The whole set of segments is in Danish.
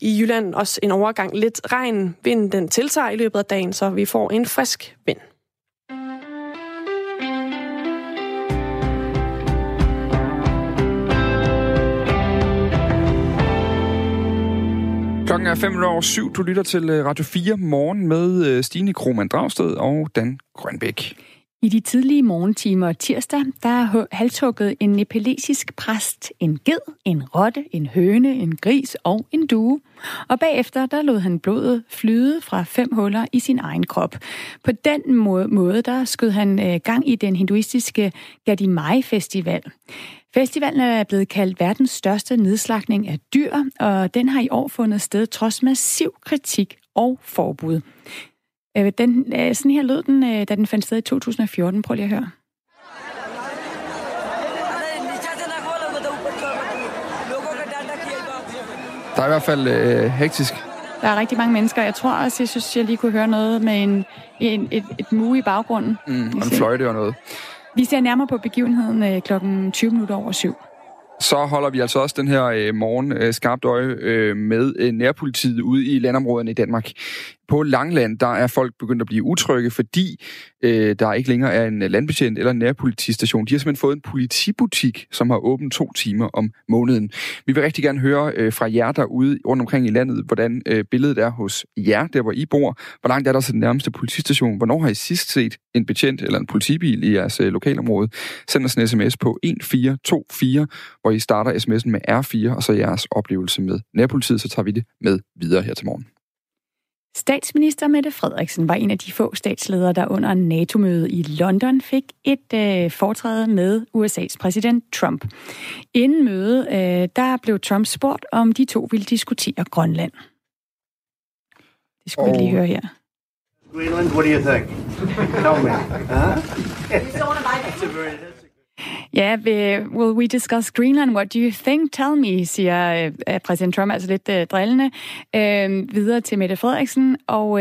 i Jylland også en overgang lidt regn. Vinden den tiltager i løbet af dagen, så vi får en frisk vind. Klokken er 5 over syv. Du lytter til øh, Radio 4 morgen med øh, Stine Krohmann Dragsted og Dan Grønbæk. I de tidlige morgentimer tirsdag, der er halshugget en nepalesisk præst, en ged, en rotte, en høne, en gris og en due. Og bagefter, der lod han blodet flyde fra fem huller i sin egen krop. På den måde, der skød han øh, gang i den hinduistiske Gadimai Festival. Festivalen er blevet kaldt verdens største nedslagning af dyr, og den har i år fundet sted trods massiv kritik og forbud. Øh, den, øh, sådan her lød den, øh, da den fandt sted i 2014. Prøv lige at høre. Der er i hvert fald øh, hektisk. Der er rigtig mange mennesker. Jeg tror også, jeg synes, jeg lige kunne høre noget med en, en, et, et mue i baggrunden. Mm, og en fløjte og noget. Vi ser nærmere på begivenheden øh, klokken 20 minutter over syv så holder vi altså også den her øh, morgen øh, skarpt øje øh, med øh, nærpolitiet ude i landområderne i Danmark. På Langland, der er folk begyndt at blive utrygge, fordi øh, der ikke længere er en landbetjent eller en nærpolitistation. De har simpelthen fået en politibutik, som har åbent to timer om måneden. Vi vil rigtig gerne høre øh, fra jer derude rundt omkring i landet, hvordan øh, billedet er hos jer, der hvor I bor. Hvor langt er der til den nærmeste politistation? Hvornår har I sidst set en betjent eller en politibil i jeres øh, lokalområde? Send os en sms på 1424, hvor I starter sms'en med R4, og så jeres oplevelse med nærpolitiet, så tager vi det med videre her til morgen. Statsminister Mette Frederiksen var en af de få statsledere, der under NATO-mødet i London fik et øh, foretræde med USA's præsident Trump. Inden mødet, øh, der blev Trump spurgt, om de to ville diskutere Grønland. Det skulle oh. vi lige høre her. Greenland, what do you think? Tell me. Huh? Ja, yeah, will we discuss Greenland? What do you think? Tell me, siger uh, præsident Trump, altså lidt uh, drillende, uh, videre til Mette Frederiksen. Og uh,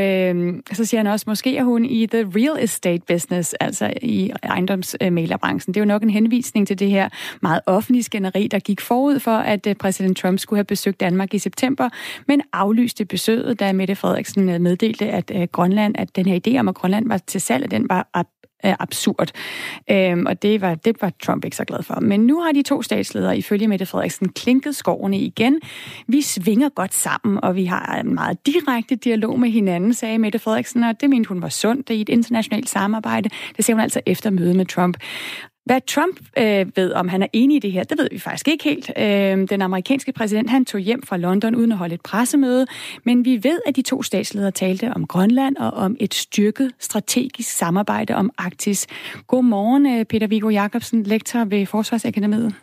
så siger han også, måske er hun i the real estate business, altså i ejendomsmælerbranchen. Det er jo nok en henvisning til det her meget offentlige skænderi, der gik forud for, at uh, præsident Trump skulle have besøgt Danmark i september, men aflyste besøget, da Mette Frederiksen meddelte, at uh, Grønland, at den her idé om, at Grønland var til salg, den var er absurd. Øhm, og det var, det var Trump ikke så glad for. Men nu har de to statsledere ifølge Mette Frederiksen klinket skovene igen. Vi svinger godt sammen, og vi har en meget direkte dialog med hinanden, sagde Mette Frederiksen, og det mente hun var sundt i et internationalt samarbejde. Det ser hun altså efter mødet med Trump. Hvad Trump øh, ved, om han er enig i det her, det ved vi faktisk ikke helt. Øh, den amerikanske præsident, han tog hjem fra London uden at holde et pressemøde, men vi ved, at de to statsledere talte om Grønland og om et styrket strategisk samarbejde om Arktis. Godmorgen, øh, Peter Viggo Jacobsen, lektor ved Forsvarsakademiet.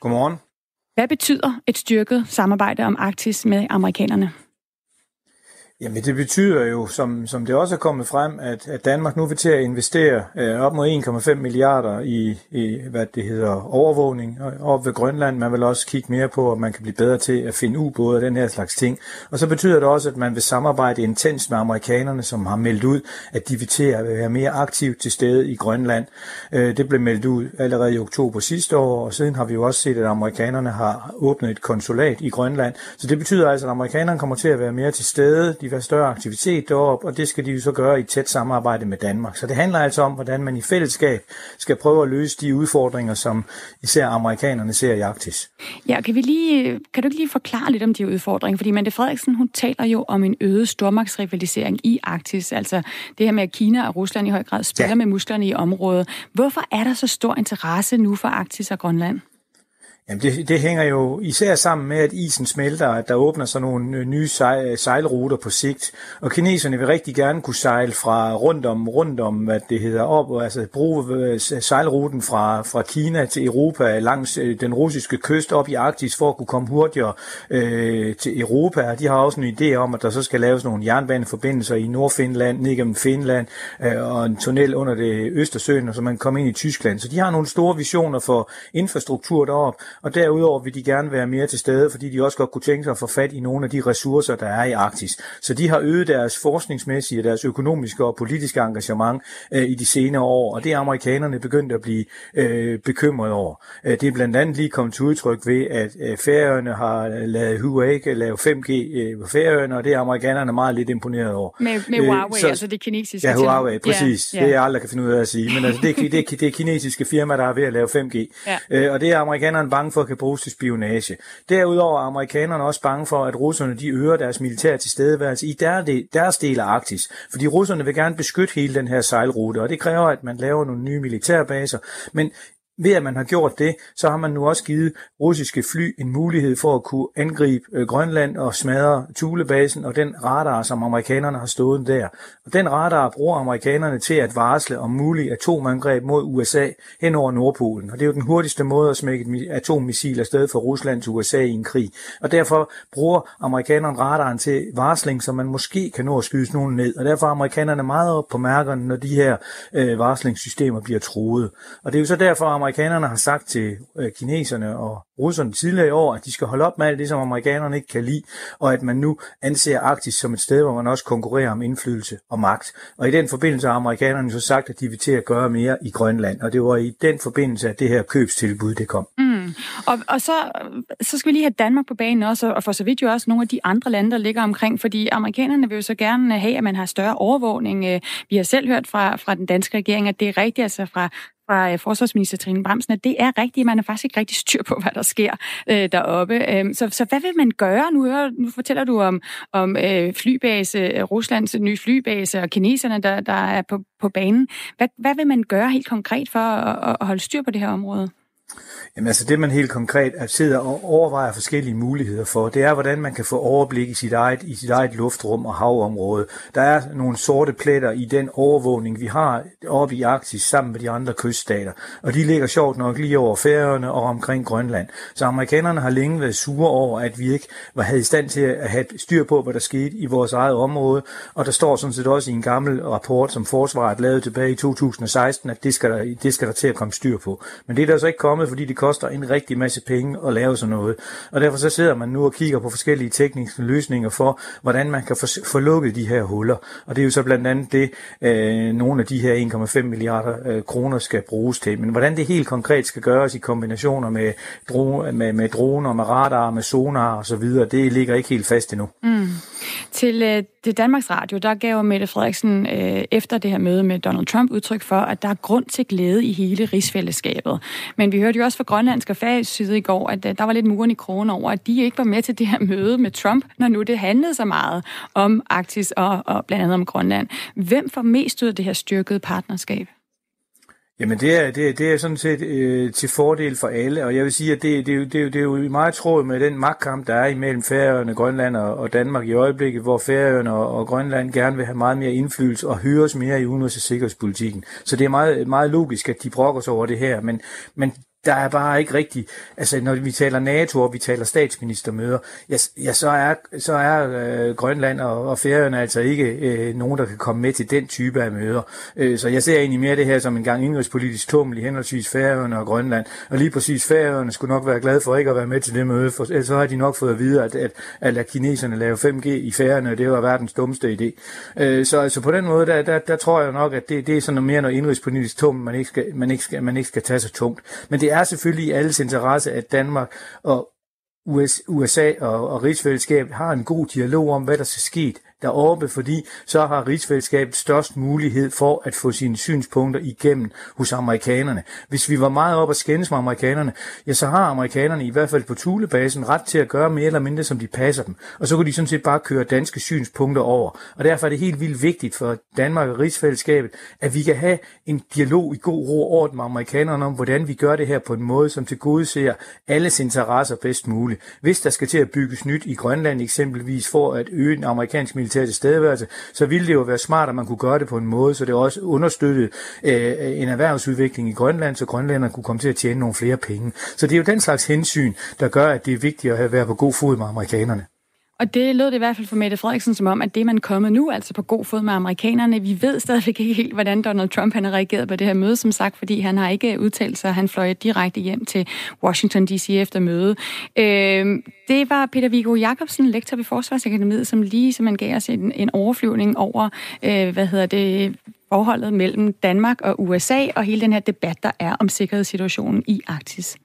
Godmorgen. Hvad betyder et styrket samarbejde om Arktis med amerikanerne? Jamen det betyder jo, som, som det også er kommet frem, at, at Danmark nu vil til at investere øh, op mod 1,5 milliarder i, i, hvad det hedder, overvågning op ved Grønland. Man vil også kigge mere på, at man kan blive bedre til at finde ubåde og den her slags ting. Og så betyder det også, at man vil samarbejde intens med amerikanerne, som har meldt ud, at de vil til at være mere aktivt til stede i Grønland. Øh, det blev meldt ud allerede i oktober sidste år, og siden har vi jo også set, at amerikanerne har åbnet et konsulat i Grønland. Så det betyder altså, at amerikanerne kommer til at være mere til stede. De være større aktivitet deroppe, og det skal de jo så gøre i tæt samarbejde med Danmark. Så det handler altså om, hvordan man i fællesskab skal prøve at løse de udfordringer, som især amerikanerne ser i Arktis. Ja, kan, vi lige, kan du ikke lige forklare lidt om de udfordringer? Fordi Mette Frederiksen, hun taler jo om en øget stormagtsrivalisering i Arktis, altså det her med, at Kina og Rusland i høj grad spiller ja. med musklerne i området. Hvorfor er der så stor interesse nu for Arktis og Grønland? Jamen det, det hænger jo især sammen med, at isen smelter, at der åbner sig nogle øh, nye øh, sejlruter på sigt. Og kineserne vil rigtig gerne kunne sejle fra rundt om, rundt om hvad det hedder, op, altså bruge øh, sejlruten fra, fra Kina til Europa langs den russiske kyst op i Arktis for at kunne komme hurtigere øh, til Europa. Og de har også en idé om, at der så skal laves nogle jernbaneforbindelser i Nordfinland, ned gennem Finland øh, og en tunnel under det Østersøen, og så man kan komme ind i Tyskland. Så de har nogle store visioner for infrastruktur deroppe og derudover vil de gerne være mere til stede, fordi de også godt kunne tænke sig at få fat i nogle af de ressourcer, der er i Arktis. Så de har øget deres forskningsmæssige, deres økonomiske og politiske engagement øh, i de senere år, og det er amerikanerne begyndt at blive øh, bekymret over. Øh, det er blandt andet lige kommet til udtryk ved, at øh, færøerne har lavet Huawei lave 5G øh, på færøerne, og det er amerikanerne meget lidt imponeret over. Med, med Huawei, øh, så, altså det kinesiske? Ja, Huawei, præcis. Yeah, yeah. Det er jeg aldrig kan finde ud af at sige. Men altså, det, det, det, det er kinesiske firma, der er ved at lave 5G. Ja. Øh, og det er amerikanerne bange for, at kan bruges til spionage. Derudover er amerikanerne også bange for, at russerne de øger deres militære tilstedeværelse i der, deres del af Arktis. Fordi russerne vil gerne beskytte hele den her sejlrute, og det kræver, at man laver nogle nye militærbaser. Men ved at man har gjort det, så har man nu også givet russiske fly en mulighed for at kunne angribe øh, Grønland og smadre Thulebasen og den radar, som amerikanerne har stået der. Og den radar bruger amerikanerne til at varsle om mulig atomangreb mod USA hen over Nordpolen. Og det er jo den hurtigste måde at smække et atommissil afsted fra Rusland til USA i en krig. Og derfor bruger amerikanerne radaren til varsling, så man måske kan nå at skyde nogen ned. Og derfor er amerikanerne meget op på mærkerne, når de her øh, varslingssystemer bliver truet. Og det er jo så derfor, at amerikanerne har sagt til øh, kineserne og russerne tidligere i år, at de skal holde op med alt det, som amerikanerne ikke kan lide, og at man nu anser Arktis som et sted, hvor man også konkurrerer om indflydelse og magt. Og i den forbindelse har amerikanerne så sagt, at de vil til at gøre mere i Grønland, og det var i den forbindelse, at det her købstilbud det kom. Mm. Øhm, og, og så, så skal vi lige have Danmark på banen også, og for så vidt jo også nogle af de andre lande, der ligger omkring, fordi amerikanerne vil jo så gerne have, at man har større overvågning. Øh, vi har selv hørt fra, fra den danske regering, at det er rigtigt, altså fra fra øh, forsvarsminister Trine Bramsen, at det er rigtigt. Man er faktisk ikke rigtig styr på, hvad der sker øh, deroppe. Øh, så, så hvad vil man gøre? Nu, hører, nu fortæller du om, om øh, flybase, øh, Ruslands nye flybase og kineserne, der, der er på, på banen. Hvad, hvad vil man gøre helt konkret for at, at holde styr på det her område? Jamen altså det, man helt konkret sidder og overvejer forskellige muligheder for, det er, hvordan man kan få overblik i sit eget, i sit eget luftrum og havområde. Der er nogle sorte pletter i den overvågning, vi har oppe i Arktis sammen med de andre kyststater, og de ligger sjovt nok lige over Færøerne og omkring Grønland. Så amerikanerne har længe været sure over, at vi ikke var havde i stand til at have styr på, hvad der skete i vores eget område, og der står sådan set også i en gammel rapport, som forsvaret lavede tilbage i 2016, at det skal der, det skal der til at komme styr på. Men det er der så ikke kommet, fordi det koster en rigtig masse penge at lave sådan noget. Og derfor så sidder man nu og kigger på forskellige tekniske løsninger for, hvordan man kan få, lukket de her huller. Og det er jo så blandt andet det, øh, nogle af de her 1,5 milliarder øh, kroner skal bruges til. Men hvordan det helt konkret skal gøres i kombinationer med, dro- med, med droner, med radar, med sonar og så videre, det ligger ikke helt fast endnu. Mm. Til øh, det Danmarks Radio, der gav Mette Frederiksen øh, efter det her møde med Donald Trump udtryk for, at der er grund til glæde i hele rigsfællesskabet. Men vi hørte jo også fra grønlandsk og færøsk side i går, at øh, der var lidt muren i krogen over, at de ikke var med til det her møde med Trump, når nu det handlede så meget om Arktis og, og blandt andet om Grønland. Hvem får mest ud af det her styrkede partnerskab? Jamen det er, det, er, det er sådan set øh, til fordel for alle, og jeg vil sige, at det, det, det, det er jo meget tråd med den magtkamp, der er imellem Færøerne, Grønland og, og Danmark i øjeblikket, hvor Færøerne og, og Grønland gerne vil have meget mere indflydelse og høres mere i udenrigs- og sikkerhedspolitikken. Så det er meget, meget logisk, at de brokker sig over det her, men, men der er bare ikke rigtig, altså når vi taler NATO og vi taler statsministermøder, ja, ja så er, så er øh, Grønland og, og Færøerne altså ikke øh, nogen, der kan komme med til den type af møder. Øh, så jeg ser egentlig mere det her som en gang indrigspolitisk tummel i henholdsvis Færøerne og Grønland. Og lige præcis Færøerne skulle nok være glade for ikke at være med til det møde, for ellers så har de nok fået at vide, at, at, at lade kineserne lave 5G i Færøerne, det var verdens dummeste idé. Øh, så altså på den måde, der, der, der tror jeg nok, at det, det er sådan noget mere noget indrigspolitisk tummel, man ikke skal, man ikke skal, man ikke skal tage så tungt. Men det er selvfølgelig i alles interesse, at Danmark og USA og, og rigsfællesskabet har en god dialog om, hvad der skal ske deroppe, fordi så har rigsfællesskabet størst mulighed for at få sine synspunkter igennem hos amerikanerne. Hvis vi var meget op at skændes med amerikanerne, ja, så har amerikanerne i hvert fald på Thulebasen ret til at gøre mere eller mindre, som de passer dem. Og så kunne de sådan set bare køre danske synspunkter over. Og derfor er det helt vildt vigtigt for Danmark og rigsfællesskabet, at vi kan have en dialog i god ro og orden med amerikanerne om, hvordan vi gør det her på en måde, som tilgodeser alles interesser bedst muligt. Hvis der skal til at bygges nyt i Grønland eksempelvis for at øge den amerikanske militær tilstedeværelse, så ville det jo være smart, at man kunne gøre det på en måde, så det også understøttede øh, en erhvervsudvikling i Grønland, så grønlænderne kunne komme til at tjene nogle flere penge. Så det er jo den slags hensyn, der gør, at det er vigtigt at være på god fod med amerikanerne. Og det lød det i hvert fald for Mette Frederiksen som om, at det er man kommet nu, altså på god fod med amerikanerne. Vi ved stadigvæk ikke helt, hvordan Donald Trump han har reageret på det her møde, som sagt, fordi han har ikke udtalt sig. Han fløj direkte hjem til Washington D.C. efter mødet. Øh, det var Peter Viggo Jacobsen, lektor ved Forsvarsakademiet, som lige som man gav os en, en overflyvning over, øh, hvad hedder det, forholdet mellem Danmark og USA, og hele den her debat, der er om sikkerhedssituationen i Arktis.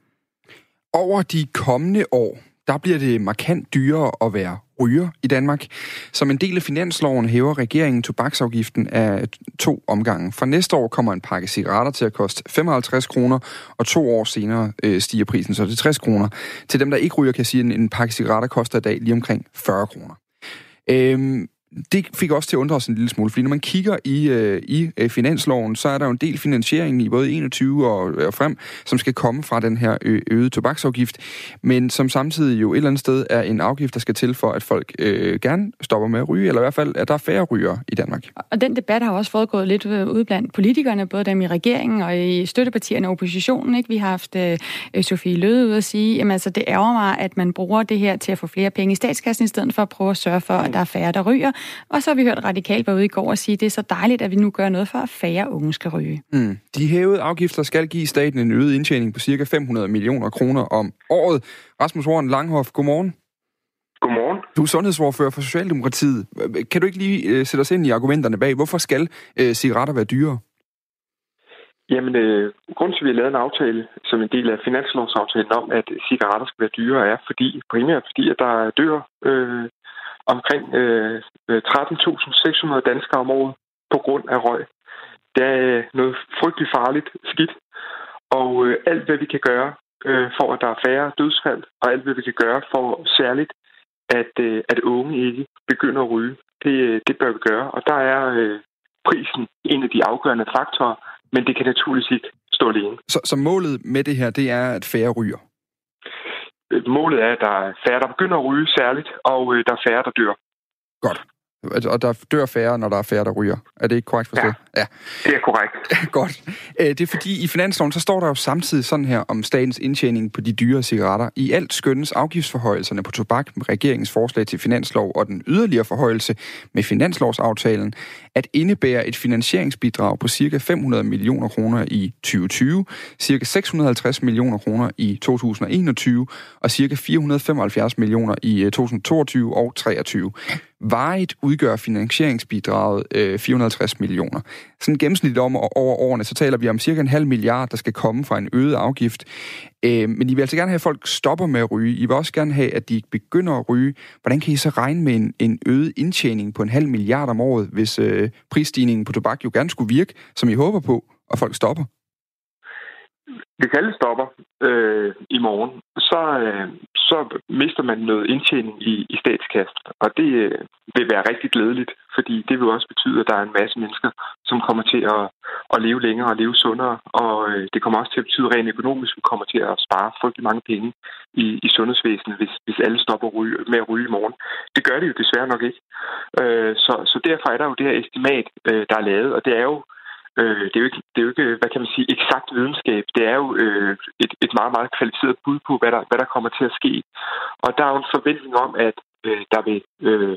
Over de kommende år, der bliver det markant dyrere at være ryger i Danmark. Som en del af finansloven hæver regeringen tobaksafgiften af to omgange. For næste år kommer en pakke cigaretter til at koste 55 kroner, og to år senere øh, stiger prisen så til 60 kroner. Til dem, der ikke ryger, kan jeg sige, at en pakke cigaretter koster i dag lige omkring 40 kroner. Øhm, det fik også til at undre os en lille smule, fordi når man kigger i, øh, i øh, finansloven, så er der jo en del finansiering i både 21 og, øh, og frem, som skal komme fra den her ø- øgede tobaksafgift, men som samtidig jo et eller andet sted er en afgift, der skal til for, at folk øh, gerne stopper med at ryge, eller i hvert fald, at der er færre ryger i Danmark. Og den debat har også foregået lidt øh, ud blandt politikerne, både dem i regeringen og i støttepartierne og oppositionen. Ikke? Vi har haft øh, Sofie Løde ud at sige, at altså, det ærger mig, at man bruger det her til at få flere penge i statskassen, i stedet for at prøve at sørge for, at der er færre, der ryger. Og så har vi hørt Radikal være ude i går og sige, at det er så dejligt, at vi nu gør noget for, at færre unge skal ryge. Mm. De hævede afgifter skal give staten en øget indtjening på ca. 500 millioner kroner om året. Rasmus Horn Langhoff, godmorgen. Godmorgen. Du er sundhedsordfører for Socialdemokratiet. Kan du ikke lige uh, sætte os ind i argumenterne bag? Hvorfor skal uh, cigaretter være dyrere? Jamen, øh, grunden til, at vi har lavet en aftale som en del af finanslovsaftalen om, at cigaretter skal være dyrere, er fordi, primært fordi, at der dør øh, omkring øh, øh 13.600 danskere om året på grund af røg. Det er øh, noget frygtelig farligt skidt, og øh, alt hvad vi kan gøre øh, for, at der er færre dødsfald, og alt hvad vi kan gøre for særligt, at, øh, at unge ikke begynder at ryge, det, øh, det bør vi gøre. Og der er øh, prisen en af de afgørende faktorer, men det kan naturligvis ikke stå alene. Så, så målet med det her, det er, at færre ryger? Målet er, at der er færre, der begynder at ryge særligt, og øh, der er færre, der dør. Godt. Altså, og der dør færre, når der er færre, der ryger. Er det ikke korrekt forstået? Ja, ja. det er korrekt. Godt. Øh, det er fordi, i finansloven, så står der jo samtidig sådan her om statens indtjening på de dyre cigaretter. I alt skønnes afgiftsforhøjelserne på tobak med regeringens forslag til finanslov og den yderligere forhøjelse med finanslovsaftalen at indebære et finansieringsbidrag på ca. 500 millioner kroner i 2020, ca. 650 millioner kroner i 2021 og ca. 475 millioner i 2022 og 2023. Varigt udgør finansieringsbidraget øh, 450 millioner. Sådan gennemsnitligt om over årene, så taler vi om cirka en halv milliard, der skal komme fra en øget afgift. Øh, men I vil altså gerne have, at folk stopper med at ryge. I vil også gerne have, at de begynder at ryge. Hvordan kan I så regne med en, en øget indtjening på en halv milliard om året, hvis øh, prisstigningen på tobak jo gerne skulle virke, som I håber på, og folk stopper? Hvis alle stopper øh, i morgen, så, øh, så mister man noget indtjening i, i statskassen. Og det øh, vil være rigtig glædeligt, fordi det vil også betyde, at der er en masse mennesker, som kommer til at, at leve længere og leve sundere. Og øh, det kommer også til at betyde rent økonomisk, at vi kommer til at spare frygtelig mange penge i, i sundhedsvæsenet, hvis, hvis alle stopper ryge, med at ryge i morgen. Det gør det jo desværre nok ikke. Øh, så, så derfor er der jo det her estimat, øh, der er lavet, og det er jo Øh, det, er jo ikke, det er jo ikke, hvad kan man sige, eksakt videnskab. Det er jo øh, et, et meget, meget kvalificeret bud på, hvad der, hvad der kommer til at ske. Og der er jo en forventning om, at øh, der vil øh,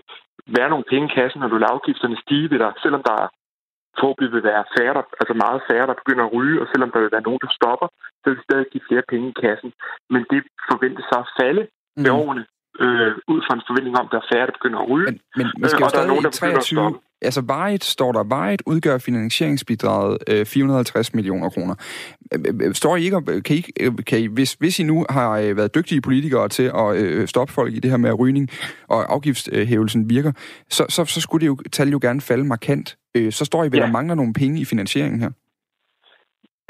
være nogle penge i kassen, når du lader afgifterne stige ved dig, selvom der forhåbentlig vil være færre, der, altså meget færre, der begynder at ryge, og selvom der vil være nogen, der stopper, så vil det stadig give flere penge i kassen. Men det forventes så at falde med mm. årene, øh, ud fra en forventning om, at der er færre, der begynder at ryge. Men, men man skal øh, og der er nogen, der 23, altså varigt står der, varigt udgør finansieringsbidraget øh, 450 millioner kroner. Øh, øh, står I ikke, kan I, kan I hvis, hvis I nu har været dygtige politikere til at øh, stoppe folk i det her med rygning, og afgiftshævelsen virker, så, så, så skulle det jo, tal jo gerne falde markant. Øh, så står I vel, ja. der mangler nogle penge i finansieringen her?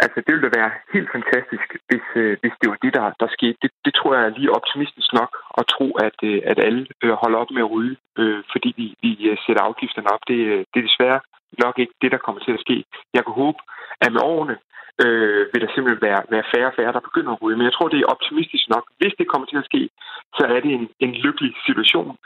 Altså, det ville da være helt fantastisk, hvis, øh, hvis det var det, der, der skete. Det, det tror jeg er lige optimistisk nok at tro, at, øh, at alle øh, holder op med at ryge, øh, fordi vi, vi øh, sætter afgifterne op. Det, øh, det er desværre nok ikke det, der kommer til at ske. Jeg kan håbe, at med årene øh, vil der simpelthen være, være færre og færre, der begynder at ryge. Men jeg tror, det er optimistisk nok. Hvis det kommer til at ske, så er det en, en lykkelig situation.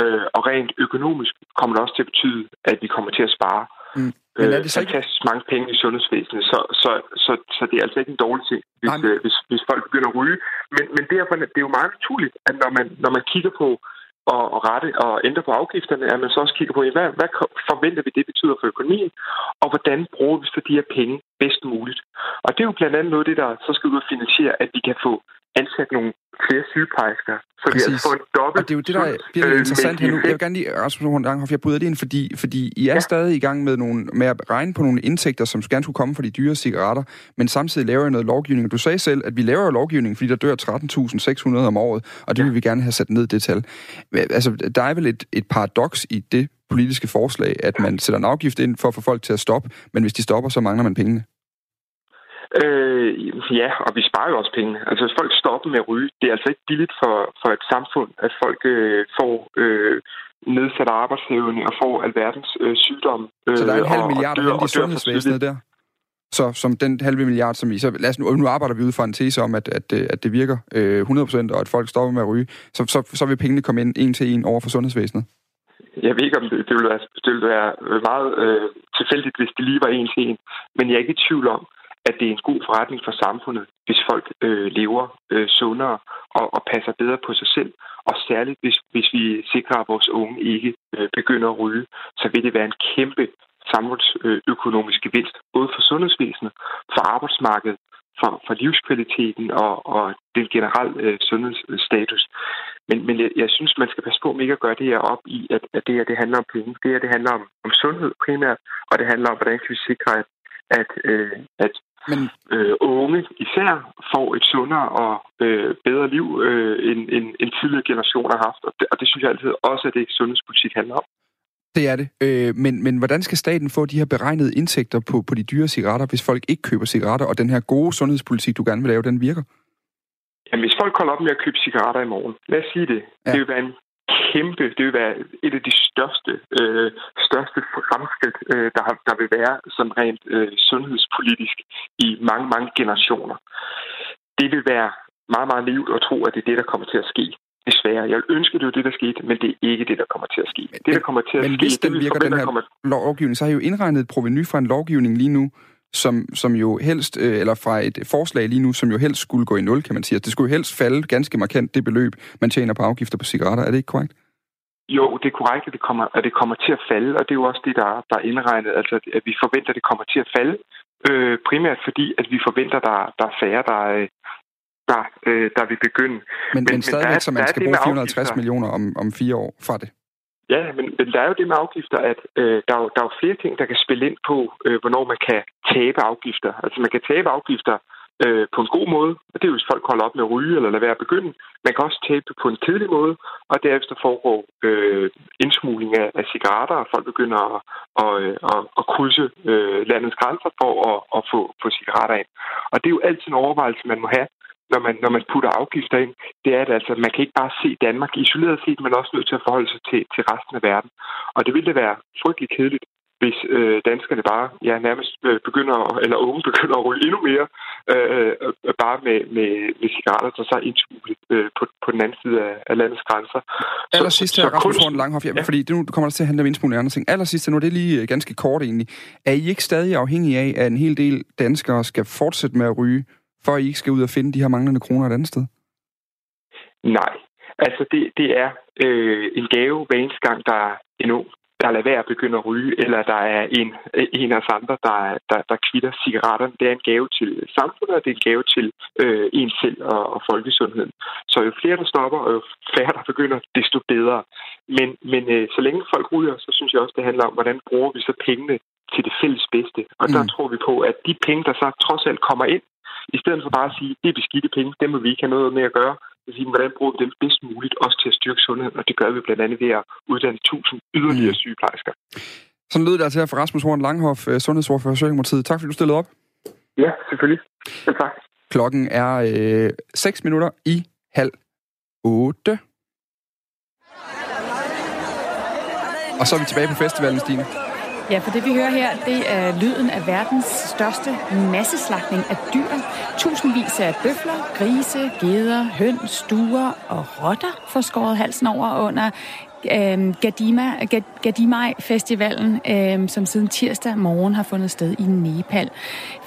Øh, og rent økonomisk kommer det også til at betyde, at vi kommer til at spare. Mm. Men er det så ikke... fantastisk mange penge i sundhedsvæsenet, så, så, så, så det er altså ikke en dårlig ting, hvis, øh, hvis, hvis folk begynder at ryge. Men, men derfor det er jo meget naturligt, at når man, når man kigger på at, at rette og ændre på afgifterne, at man så også kigger på, hvad, hvad forventer vi, det betyder for økonomien, og hvordan bruger vi så de her penge bedst muligt. Og det er jo blandt andet noget af det, der så skal ud og finansiere, at vi kan få ansat nogle flere sygeplejersker, så Præcis. vi altså får en dobbelt... Og det er jo det, der bliver øh, interessant her nu. Jeg vil gerne lige, Rasmus Horn jeg bryder det ind, fordi, fordi I er ja. stadig i gang med, nogle, med at regne på nogle indtægter, som gerne skulle komme fra de dyre cigaretter, men samtidig laver I noget lovgivning. Du sagde selv, at vi laver lovgivning, fordi der dør 13.600 om året, og det ja. vil vi gerne have sat ned det tal. Altså, der er vel et, et paradoks i det politiske forslag, at man sætter en afgift ind for at få folk til at stoppe, men hvis de stopper, så mangler man pengene. Øh, ja, og vi sparer jo også penge. Altså, hvis folk stopper med at ryge, det er altså ikke billigt for, for et samfund, at folk øh, får øh, nedsat arbejdsevne og får alverdens øh, sygdomme. Øh, så der er en halv milliard dør, i sundhedsvæsenet der? Så som den halve milliard, som I... Så lad os nu, nu arbejder vi ud fra en tese om, at, at, at det virker øh, 100%, og at folk stopper med at ryge. Så, så, så vil pengene komme ind en til en over for sundhedsvæsenet? Jeg ved ikke, om det, det, ville, være, det ville være meget øh, tilfældigt, hvis det lige var en til en. Men jeg er ikke i tvivl om, at det er en god forretning for samfundet, hvis folk øh, lever øh, sundere og, og passer bedre på sig selv. Og særligt, hvis, hvis vi sikrer, at vores unge ikke øh, begynder at ryge, så vil det være en kæmpe samfundsøkonomisk gevinst, både for sundhedsvæsenet, for arbejdsmarkedet, for, for livskvaliteten og, og den generelle øh, sundhedsstatus. Men, men jeg, jeg synes, man skal passe på med ikke at gøre det her op i, at, at det her det handler om penge. Det her det handler om, om sundhed primært, og det handler om, hvordan kan vi sikre, at, at, øh, at men... øh, unge især får et sundere og øh, bedre liv, øh, end, end, end tidligere generationer har haft. Og det, og det synes jeg altid også, at det sundhedspolitik handler om. Det er det. Øh, men, men hvordan skal staten få de her beregnede indtægter på, på de dyre cigaretter, hvis folk ikke køber cigaretter, og den her gode sundhedspolitik, du gerne vil lave, den virker? Jamen, hvis folk holder op med at købe cigaretter i morgen, lad os sige det. Ja. Det vil være en kæmpe, det vil være et af de største, øh, største fremskridt, øh, der, der vil være som rent øh, sundhedspolitisk i mange, mange generationer. Det vil være meget, meget livet at tro, at det er det, der kommer til at ske. Desværre. Jeg vil ønske, det var det, der skete, men det er ikke det, der kommer til at ske. Men, det, der kommer til at men ske... hvis den virker, den her kommer... lovgivning, så har I jo indregnet et proveny fra en lovgivning lige nu, som, som jo helst, øh, eller fra et forslag lige nu, som jo helst skulle gå i nul, kan man sige. Altså, det skulle jo helst falde ganske markant, det beløb, man tjener på afgifter på cigaretter. Er det ikke korrekt? Jo, det er korrekt, at det kommer, at det kommer til at falde, og det er jo også det, der, der er indregnet. Altså, at vi forventer, at det kommer til at falde, øh, primært fordi, at vi forventer, at der, der er færre, der, der, øh, der vil begynde. Men, men, men stadigvæk, så man skal bruge 450 millioner om, om fire år fra det? Ja, men, men der er jo det med afgifter, at øh, der, er jo, der er jo flere ting, der kan spille ind på, øh, hvornår man kan tabe afgifter. Altså man kan tabe afgifter øh, på en god måde, og det er jo, hvis folk holder op med at ryge eller lade være at begynde. Man kan også tabe på en kedelig måde, og derefter foregår øh, indsmugling af, af cigaretter, og folk begynder at, og, øh, og, at krydse øh, landets grænser for at, at få, få cigaretter ind. Og det er jo altid en overvejelse, man må have, når man, når man putter afgifter ind, det er, at altså, man kan ikke bare se Danmark isoleret set, men også nødt til at forholde sig til, til resten af verden. Og det ville da være frygtelig kedeligt, hvis øh, danskerne bare ja, nærmest øh, begynder, eller unge begynder at ryge endnu mere, øh, øh, bare med, med, med cigaretter, der så er indsmuglet øh, på, på den anden side af, af landets grænser. Aller sidst her, Rasmus Horn Langhoff, ja, ja. fordi det nu kommer der til at handle om indsmugling andre ting. Aller sidst, nu er det lige øh, ganske kort egentlig. Er I ikke stadig afhængige af, at en hel del danskere skal fortsætte med at ryge, for at I ikke skal ud og finde de her manglende kroner et andet sted? Nej. Altså, det, det er øh, en gave hver eneste gang, der er en ung, der lader være at begynde at ryge, eller der er en, en af os andre, der, der, der kvitter cigaretterne. Det er en gave til samfundet, og det er en gave til øh, en selv og, og folkesundheden. Så jo flere, der stopper, og jo færre, der begynder, desto bedre. Men, men øh, så længe folk ryger, så synes jeg også, det handler om, hvordan bruger vi så pengene til det fælles bedste. Og mm. der tror vi på, at de penge, der så trods alt kommer ind, i stedet for bare at sige, det er beskidte penge, dem må vi ikke have noget med at gøre. Det vil sige, hvordan bruger vi dem bedst muligt, også til at styrke sundheden, og det gør vi blandt andet ved at uddanne tusind yderligere mm. sygeplejersker. Sådan lød det altså her fra Rasmus Horn Langhoff, øh, sundhedsordfører for Socialdemokratiet. Tak fordi du stillede op. Ja, selvfølgelig. Ja, tak. Klokken er øh, 6 minutter i halv 8. Og så er vi tilbage på festivalen, Stine. Ja, for det vi hører her, det er lyden af verdens største masseslagtning af dyr. Tusindvis af bøfler, grise, geder, høns, stuer og rotter får skåret halsen over under øh, Gadima, Gadimai Festivalen, øh, som siden tirsdag morgen har fundet sted i Nepal.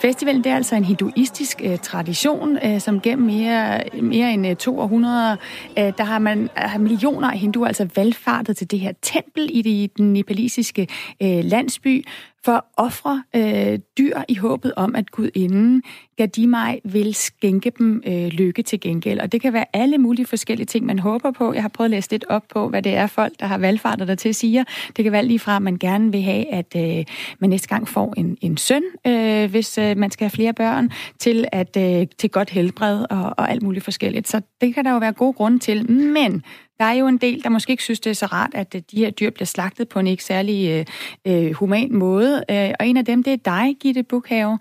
Festivalen det er altså en hinduistisk øh, tradition, øh, som gennem mere, mere end øh, to århundreder, øh, der har man har millioner af hinduer altså valgfartet til det her tempel i, i den nepalesiske øh, landsby, for at ofre øh, dyr i håbet om, at Gud inden Gadimai vil skænke dem øh, lykke til gengæld. Og det kan være alle mulige forskellige ting, man håber på. Jeg har prøvet at læse lidt op på, hvad det er folk, der har valgfartet der til siger. Det kan være lige fra, at man gerne vil have, at øh, man næste gang får en, en søn, øh, hvis øh, man skal have flere børn, til at øh, til godt helbred og, og alt muligt forskelligt. Så det kan der jo være gode grunde til. Men der er jo en del, der måske ikke synes, det er så rart, at øh, de her dyr bliver slagtet på en ikke særlig øh, øh, human måde. Øh, og en af dem, det er dig, Gitte Bukhave.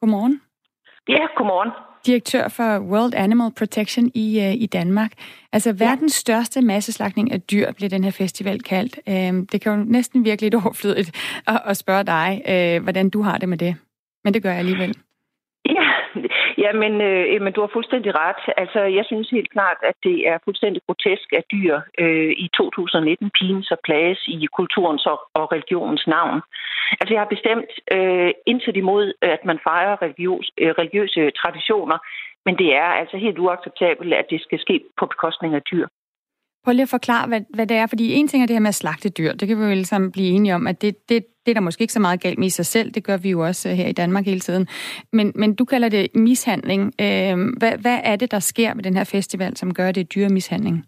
Godmorgen. Ja, godmorgen. Direktør for World Animal Protection i, øh, i Danmark. Altså ja. verdens største masseslagning af dyr bliver den her festival kaldt. Øh, det kan jo næsten virkelig lidt overflødigt at, at spørge dig, øh, hvordan du har det med det. Men det gør jeg alligevel. Ja, men, øh, men du har fuldstændig ret. Altså, jeg synes helt klart, at det er fuldstændig grotesk, at dyr øh, i 2019 pines og plages i kulturens og, og religionens navn. Altså, jeg har bestemt øh, intet imod, at man fejrer religiøs, øh, religiøse traditioner, men det er altså helt uacceptabelt, at det skal ske på bekostning af dyr. Prøv lige at forklare, hvad, hvad det er, fordi en ting er det her med at slagte dyr. Det kan vi jo alle sammen blive enige om, at det, det, det er der måske ikke så meget galt med i sig selv. Det gør vi jo også øh, her i Danmark hele tiden. Men, men du kalder det mishandling. Øh, hvad, hvad er det, der sker med den her festival, som gør det dyremishandling?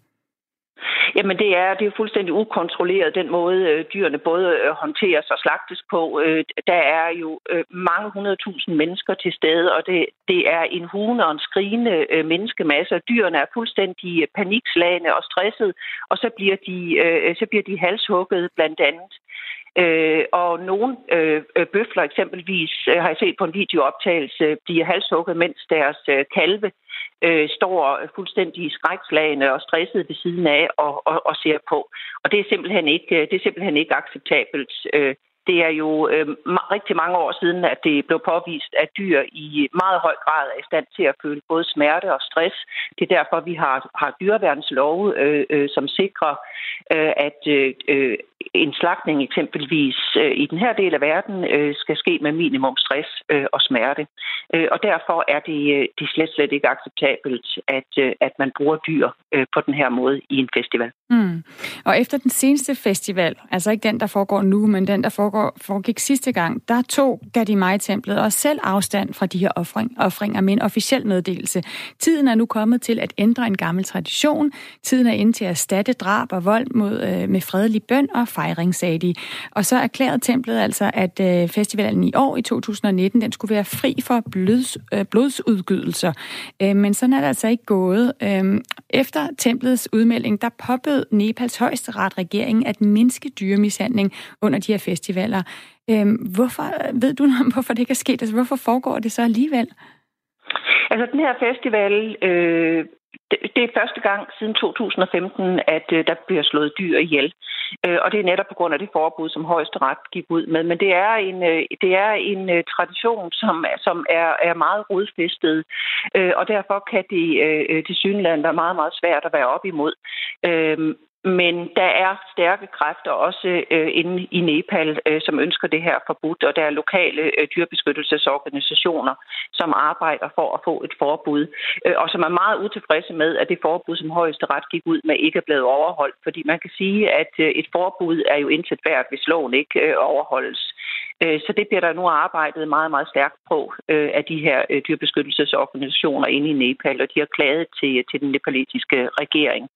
Jamen det er, det er fuldstændig ukontrolleret, den måde øh, dyrene både øh, håndteres og slagtes på. Øh, der er jo mange hundredtusind mennesker til stede, og det, det er en hune og en skrigende menneskemasse, menneskemasse. Dyrene er fuldstændig panikslagende og stresset, og så bliver de, så bliver de halshugget blandt andet. Øh, og nogle øh, bøfler eksempelvis, øh, har jeg set på en videooptagelse, bliver halshugget, mens deres øh, kalve øh, øh, står fuldstændig skrækslagende og stresset ved siden af og, og, og ser på. Og det er simpelthen ikke, øh, det er simpelthen ikke acceptabelt. Øh, det er jo øh, rigtig mange år siden, at det blev påvist, at dyr i meget høj grad er i stand til at føle både smerte og stress. Det er derfor, vi har, har dyreværnslove, øh, øh, som sikrer, øh, at øh, øh, en slagtning eksempelvis øh, i den her del af verden øh, skal ske med minimum stress øh, og smerte. Øh, og derfor er det, øh, det slet, slet ikke acceptabelt, at, øh, at man bruger dyr øh, på den her måde i en festival. Mm. Og efter den seneste festival, altså ikke den, der foregår nu, men den, der foregår, foregik sidste gang, der tog Gadimai-templet også selv afstand fra de her offring, offringer med en officiel meddelelse. Tiden er nu kommet til at ændre en gammel tradition. Tiden er inde til at erstatte drab og vold mod, øh, med fredelig bøn og fejring, sagde de. Og så erklærede templet altså, at øh, festivalen i år, i 2019, den skulle være fri for blods, øh, blodsudgydelser. Øh, men sådan er det altså ikke gået. Øh, efter templets udmelding, der påbød Nepals højeste ret regering at mindske dyremishandling under de her festivaler. Øhm, øh, hvorfor, ved du hvorfor det ikke er sket? Altså, hvorfor foregår det så alligevel? Altså, den her festival øh, det er første gang siden 2015, at øh, der bliver slået dyr ihjel. Øh, og det er netop på grund af det forbud, som højesteret gik ud med. Men det er en, øh, det er en øh, tradition, som, som er, er meget rodfæstet. øh, Og derfor kan det øh, øh, til synland være meget, meget svært at være op imod. Øhm, men der er stærke kræfter også øh, inde i Nepal, øh, som ønsker det her forbudt, og der er lokale øh, dyrbeskyttelsesorganisationer, som arbejder for at få et forbud, øh, og som er meget utilfredse med, at det forbud, som højeste ret gik ud med, ikke er blevet overholdt. Fordi man kan sige, at øh, et forbud er jo intet værd, hvis loven ikke øh, overholdes. Øh, så det bliver der nu arbejdet meget, meget stærkt på øh, af de her øh, dyrbeskyttelsesorganisationer inde i Nepal, og de har klaget til, til den nepalesiske regering.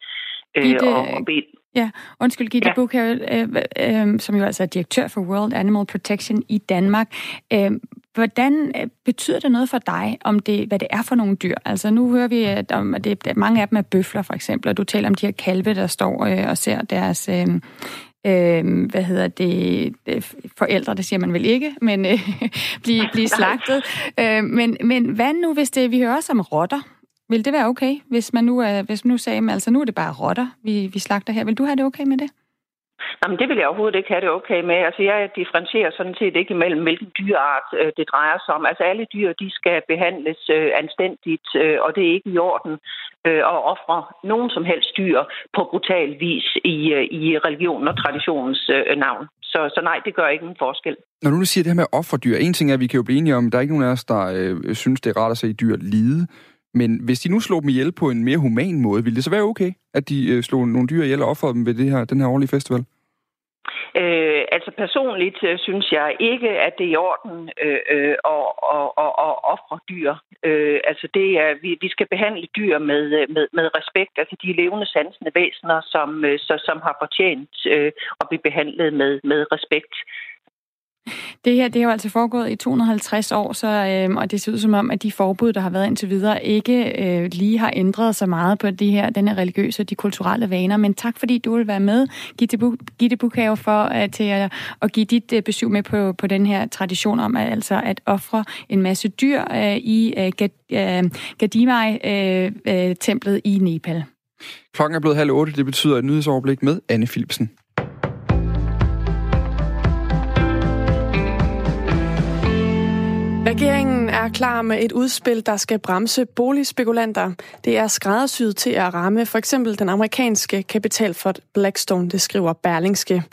Gitte, og, og be... Ja, undskyld, Gitte ja. Bukhav, øh, øh, som jo altså er direktør for World Animal Protection i Danmark. Øh, hvordan øh, betyder det noget for dig, om det, hvad det er for nogle dyr? Altså nu hører vi, at, om, at det, at mange af dem er bøfler for eksempel, og du taler om de her kalve, der står øh, og ser deres... Øh, øh, hvad hedder det, forældre, det siger man vel ikke, men øh, blive, blive slagtet. Øh, men, men hvad nu, hvis det, vi hører også om rotter, vil det være okay, hvis man nu, er, hvis man nu sagde, at altså, nu er det bare rotter, vi, vi slagter her? Vil du have det okay med det? Jamen, det vil jeg overhovedet ikke have det okay med. Altså, jeg differentierer sådan set ikke imellem, hvilken dyreart øh, det drejer sig om. Altså, alle dyr, de skal behandles øh, anstændigt, øh, og det er ikke i orden øh, at ofre nogen som helst dyr på brutal vis i, øh, i religion og traditionens øh, navn. Så, så nej, det gør ikke en forskel. Når nu du siger det her med offerdyr, en ting er, at vi kan jo blive enige om, der er ikke nogen af os, der øh, synes, det er rart at se dyr lide. Men hvis de nu slog dem ihjel på en mere human måde, ville det så være okay, at de øh, slog nogle dyr ihjel og offrede dem ved det her, den her årlige festival? Øh, altså personligt øh, synes jeg ikke, at det er i orden øh, øh, at, at, at, at ofre dyr. Øh, altså det er, vi, vi skal behandle dyr med, øh, med, med respekt. Altså de levende sansende væsener, som, øh, så, som har fortjent øh, at blive behandlet med, med respekt. Det her det er jo altså foregået i 250 år, så, øh, og det ser ud som om, at de forbud, der har været indtil videre, ikke øh, lige har ændret så meget på de her, denne religiøse og de kulturelle vaner. Men tak fordi du vil være med, Gitte, Bu- Gitte Bukhave, for uh, til at, at give dit øh, besøg med på, på den her tradition om at, altså at ofre en masse dyr øh, i øh, øh Gadimai-templet øh, øh, i Nepal. Klokken er blevet halv otte, det betyder et nyhedsoverblik med Anne Philipsen. Regeringen er klar med et udspil, der skal bremse boligspekulanter. Det er skræddersyet til at ramme for eksempel den amerikanske kapitalfond Blackstone, det skriver Berlingske.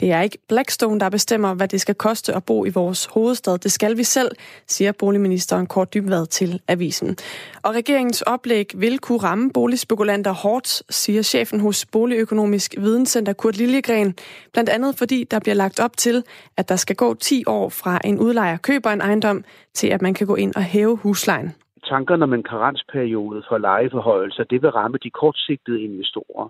Det er ikke Blackstone, der bestemmer, hvad det skal koste at bo i vores hovedstad. Det skal vi selv, siger boligministeren Kort Dybvad til avisen. Og regeringens oplæg vil kunne ramme boligspekulanter hårdt, siger chefen hos Boligøkonomisk Videnscenter Kurt Liljegren. Blandt andet fordi der bliver lagt op til, at der skal gå 10 år fra en udlejer køber en ejendom, til at man kan gå ind og hæve huslejen. Tankerne om en karensperiode for lejeforhøjelser, det vil ramme de kortsigtede investorer.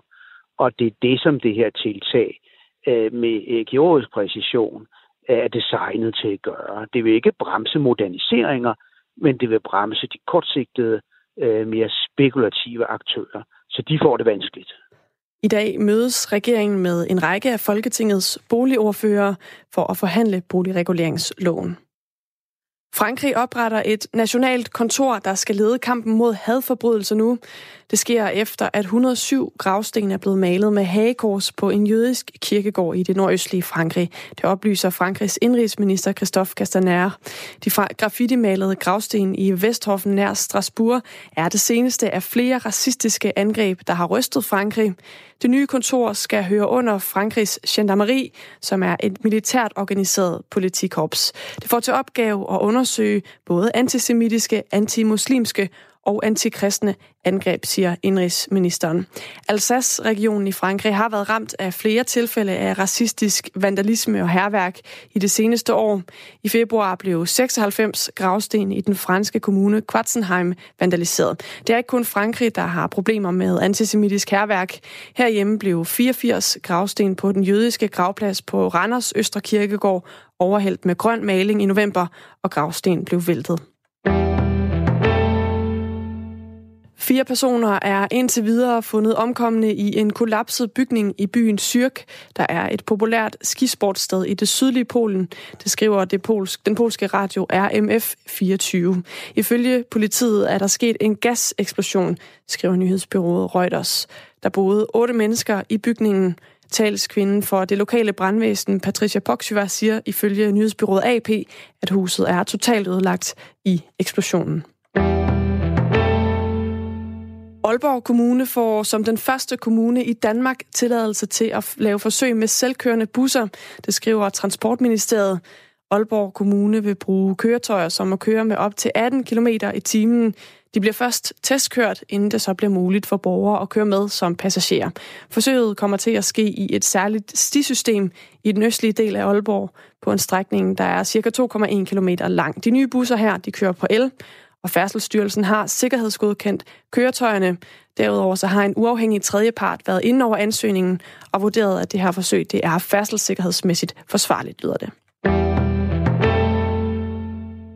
Og det er det, som det her tiltag øh, med kirurgisk præcision er designet til at gøre. Det vil ikke bremse moderniseringer, men det vil bremse de kortsigtede, øh, mere spekulative aktører. Så de får det vanskeligt. I dag mødes regeringen med en række af Folketingets boligordfører for at forhandle boligreguleringsloven. Frankrig opretter et nationalt kontor, der skal lede kampen mod hadforbrydelser nu. Det sker efter, at 107 gravsten er blevet malet med hagekors på en jødisk kirkegård i det nordøstlige Frankrig. Det oplyser Frankrigs indrigsminister Christophe Castaner. De graffiti-malede gravsten i Vesthoffen nær Strasbourg er det seneste af flere racistiske angreb, der har rystet Frankrig. Det nye kontor skal høre under Frankrigs gendarmerie, som er et militært organiseret politikorps. Det får til opgave at undersøge både antisemitiske, antimuslimske og antikristne angreb, siger indrigsministeren. Alsace-regionen i Frankrig har været ramt af flere tilfælde af racistisk vandalisme og herværk i det seneste år. I februar blev 96 gravsten i den franske kommune Quatzenheim vandaliseret. Det er ikke kun Frankrig, der har problemer med antisemitisk herværk. Herhjemme blev 84 gravsten på den jødiske gravplads på Randers Østre Kirkegård overhældt med grøn maling i november, og gravsten blev væltet. Fire personer er indtil videre fundet omkomne i en kollapset bygning i byen Syrk, der er et populært skisportsted i det sydlige Polen. Det skriver det polsk, den polske radio RMF 24. Ifølge politiet er der sket en gaseksplosion, skriver nyhedsbyrået Reuters. Der boede otte mennesker i bygningen. Talskvinden for det lokale brandvæsen, Patricia Poksyva, siger ifølge nyhedsbyrået AP, at huset er totalt ødelagt i eksplosionen. Aalborg Kommune får som den første kommune i Danmark tilladelse til at lave forsøg med selvkørende busser. Det skriver Transportministeriet. Aalborg Kommune vil bruge køretøjer, som må køre med op til 18 km i timen. De bliver først testkørt, inden det så bliver muligt for borgere at køre med som passagerer. Forsøget kommer til at ske i et særligt stisystem i den østlige del af Aalborg på en strækning, der er cirka 2,1 km lang. De nye busser her, de kører på el, og Færdselsstyrelsen har sikkerhedsgodkendt køretøjerne. Derudover så har en uafhængig tredjepart været inde over ansøgningen og vurderet, at det her forsøg det er færdselssikkerhedsmæssigt forsvarligt, lyder det.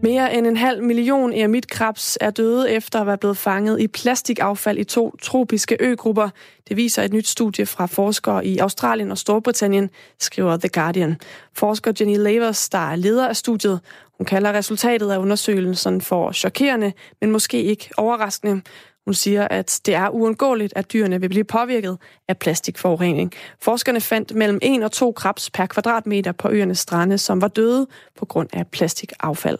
Mere end en halv million eremitkrabs er døde efter at være blevet fanget i plastikaffald i to tropiske øgrupper. Det viser et nyt studie fra forskere i Australien og Storbritannien, skriver The Guardian. Forsker Jenny Lavers, der er leder af studiet, hun kalder resultatet af undersøgelsen for chokerende, men måske ikke overraskende. Hun siger, at det er uundgåeligt, at dyrene vil blive påvirket af plastikforurening. Forskerne fandt mellem 1 og 2 krebs per kvadratmeter på øernes strande, som var døde på grund af plastikaffald.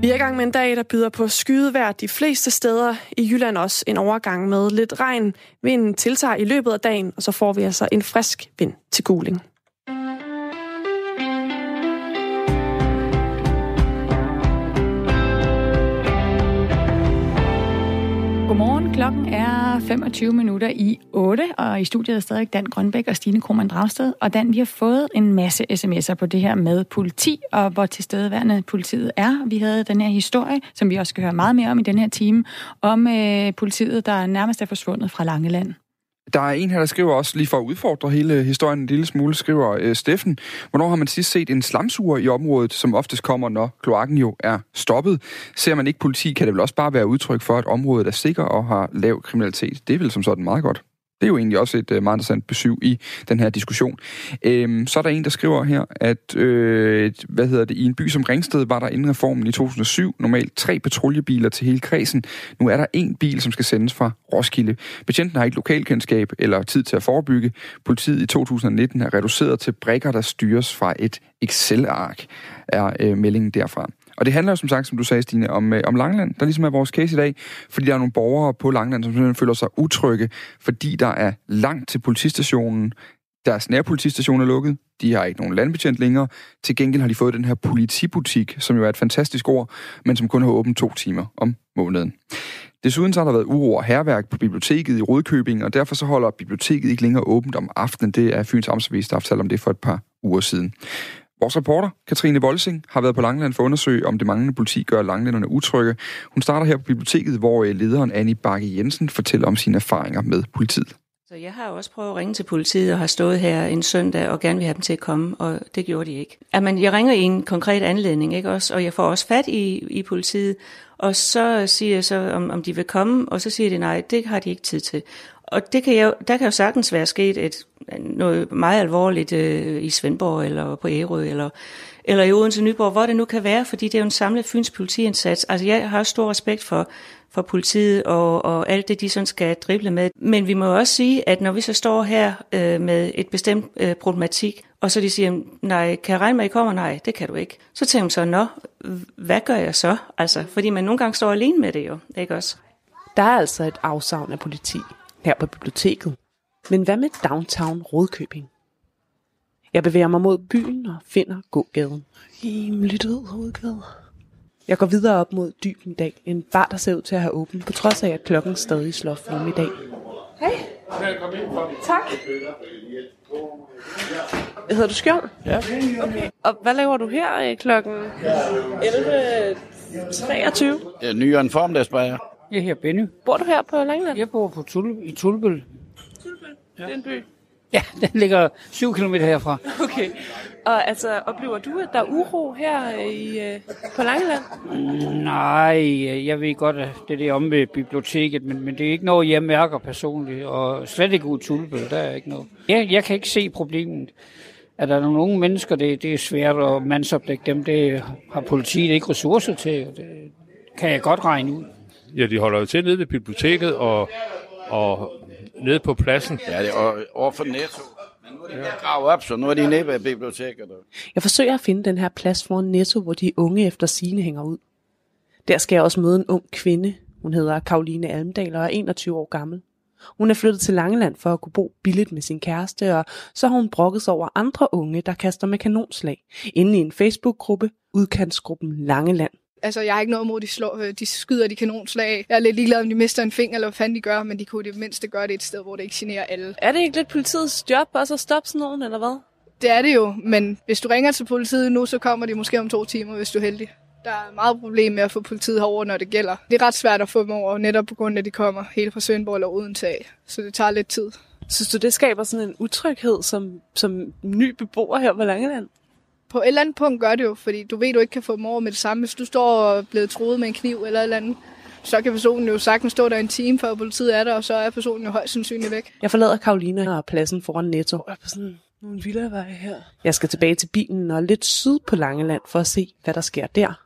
Vi er i gang med en dag, der byder på skydevejr de fleste steder. I Jylland også en overgang med lidt regn. Vinden tiltager i løbet af dagen, og så får vi altså en frisk vind til guling. Klokken er 25 minutter i 8, og i studiet er stadig Dan Grønbæk og Stine Krohmann Dragsted. Og Dan, vi har fået en masse sms'er på det her med politi, og hvor tilstedeværende politiet er. Vi havde den her historie, som vi også skal høre meget mere om i den her time, om øh, politiet, der nærmest er forsvundet fra Langeland. Der er en her, der skriver også, lige for at udfordre hele historien en lille smule, skriver øh, Steffen. Hvornår har man sidst set en slamsuger i området, som oftest kommer, når kloakken jo er stoppet? Ser man ikke politi, kan det vel også bare være udtryk for, at området er sikker og har lav kriminalitet. Det er vel som sådan meget godt. Det er jo egentlig også et øh, meget interessant besøg i den her diskussion. Øhm, så er der en, der skriver her, at øh, hvad hedder det, i en by som Ringsted var der inden reformen i 2007 normalt tre patruljebiler til hele kredsen. Nu er der en bil, som skal sendes fra Roskilde. Betjenten har ikke lokalkendskab eller tid til at forebygge. Politiet i 2019 er reduceret til brækker, der styres fra et Excel-ark, er øh, meldingen derfra. Og det handler jo som sagt, som du sagde, Stine, om, øh, om Langland, der ligesom er vores case i dag, fordi der er nogle borgere på Langland, som simpelthen føler sig utrygge, fordi der er langt til politistationen, deres nærpolitistation er lukket, de har ikke nogen landbetjent længere. Til gengæld har de fået den her politibutik, som jo er et fantastisk ord, men som kun har åbent to timer om måneden. Desuden så har der været uro og herværk på biblioteket i Rødkøbing, og derfor så holder biblioteket ikke længere åbent om aftenen. Det er Fyns Amtsavis, der har om det for et par uger siden. Vores reporter, Katrine Volsing, har været på Langland for at undersøge, om det manglende politi gør langlænderne utrygge. Hun starter her på biblioteket, hvor øh, lederen Annie Bakke Jensen fortæller om sine erfaringer med politiet. Så jeg har også prøvet at ringe til politiet og har stået her en søndag og gerne vil have dem til at komme, og det gjorde de ikke. Jamen, jeg ringer i en konkret anledning, ikke også? og jeg får også fat i, i politiet, og så siger jeg så, om, om de vil komme, og så siger de nej, det har de ikke tid til. Og det kan jeg, der kan jo sagtens være sket et, noget meget alvorligt øh, i Svendborg, eller på Ærø, eller, eller i Odense Nyborg, hvor det nu kan være, fordi det er jo en samlet Fyns politiindsats. Altså jeg har stor respekt for, for politiet og, og alt det, de sådan skal drible med. Men vi må også sige, at når vi så står her øh, med et bestemt øh, problematik, og så de siger, nej, kan jeg regne med, at I kommer? Nej, det kan du ikke. Så tænker man så, nå, hvad gør jeg så? Altså, fordi man nogle gange står alene med det jo, ikke også? Der er altså et afsavn af politi her på biblioteket. Men hvad med downtown Rådkøbing? Jeg bevæger mig mod byen og finder gågaden. Rimelig død hovedgade. Jeg går videre op mod Dybendal, en bar, der ser ud til at have åben, på trods af, at klokken stadig slår fem i dag. Hej. Tak. Hedder du Skjold? Ja. Okay. Og hvad laver du her øh, klokken 11.23? Jeg er ny en formdagsbajer. Jeg hedder Benny. Bor du her på Langland? Jeg bor på Tul i Tulbøl. Ja. Det er en by? Ja, den ligger 7 km herfra. Okay. Og altså, oplever du, at der er uro her i, øh, på Langeland? Nej, jeg ved godt, at det er om ved biblioteket, men, men det er ikke noget, jeg mærker personligt, og slet ikke ud Tulbøl, der er ikke noget. Jeg, jeg kan ikke se problemet. At der er nogle unge mennesker, det, det er svært at mandsopdække dem, det har politiet ikke ressourcer til, og det kan jeg godt regne ud. Ja, de holder jo til nede ved biblioteket og, og nede på pladsen. Ja, det er over for Netto. Men nu er de ja. gravet op, så nu er de nede ved biblioteket. Jeg forsøger at finde den her plads foran Netto, hvor de unge efter sine hænger ud. Der skal jeg også møde en ung kvinde. Hun hedder Karoline Almdal og er 21 år gammel. Hun er flyttet til Langeland for at kunne bo billigt med sin kæreste, og så har hun brokket sig over andre unge, der kaster med kanonslag, inde i en Facebook-gruppe, udkantsgruppen Langeland. Altså, jeg har ikke noget imod, de, slår, øh, de skyder de kanonslag. Jeg er lidt ligeglad, om de mister en finger, eller hvad fanden de gør, men de kunne det mindste gøre det et sted, hvor det ikke generer alle. Er det ikke lidt politiets job også at stoppe sådan nogen, eller hvad? Det er det jo, men hvis du ringer til politiet nu, så kommer de måske om to timer, hvis du er heldig. Der er meget problem med at få politiet herover, når det gælder. Det er ret svært at få dem over, netop på grund af, at de kommer helt fra Svendborg eller Odense af. Så det tager lidt tid. Synes du, det skaber sådan en utryghed som, som ny beboer her på Langeland? På et eller andet punkt gør det jo, fordi du ved, du ikke kan få dem over med det samme. Hvis du står og er blevet troet med en kniv eller et eller andet, så kan personen jo sagtens stå der en time, før politiet er der, og så er personen jo højst sandsynligt væk. Jeg forlader Karolina og pladsen foran Netto. Jeg er på sådan nogle villavej her. Jeg skal tilbage til bilen og lidt syd på Langeland for at se, hvad der sker der.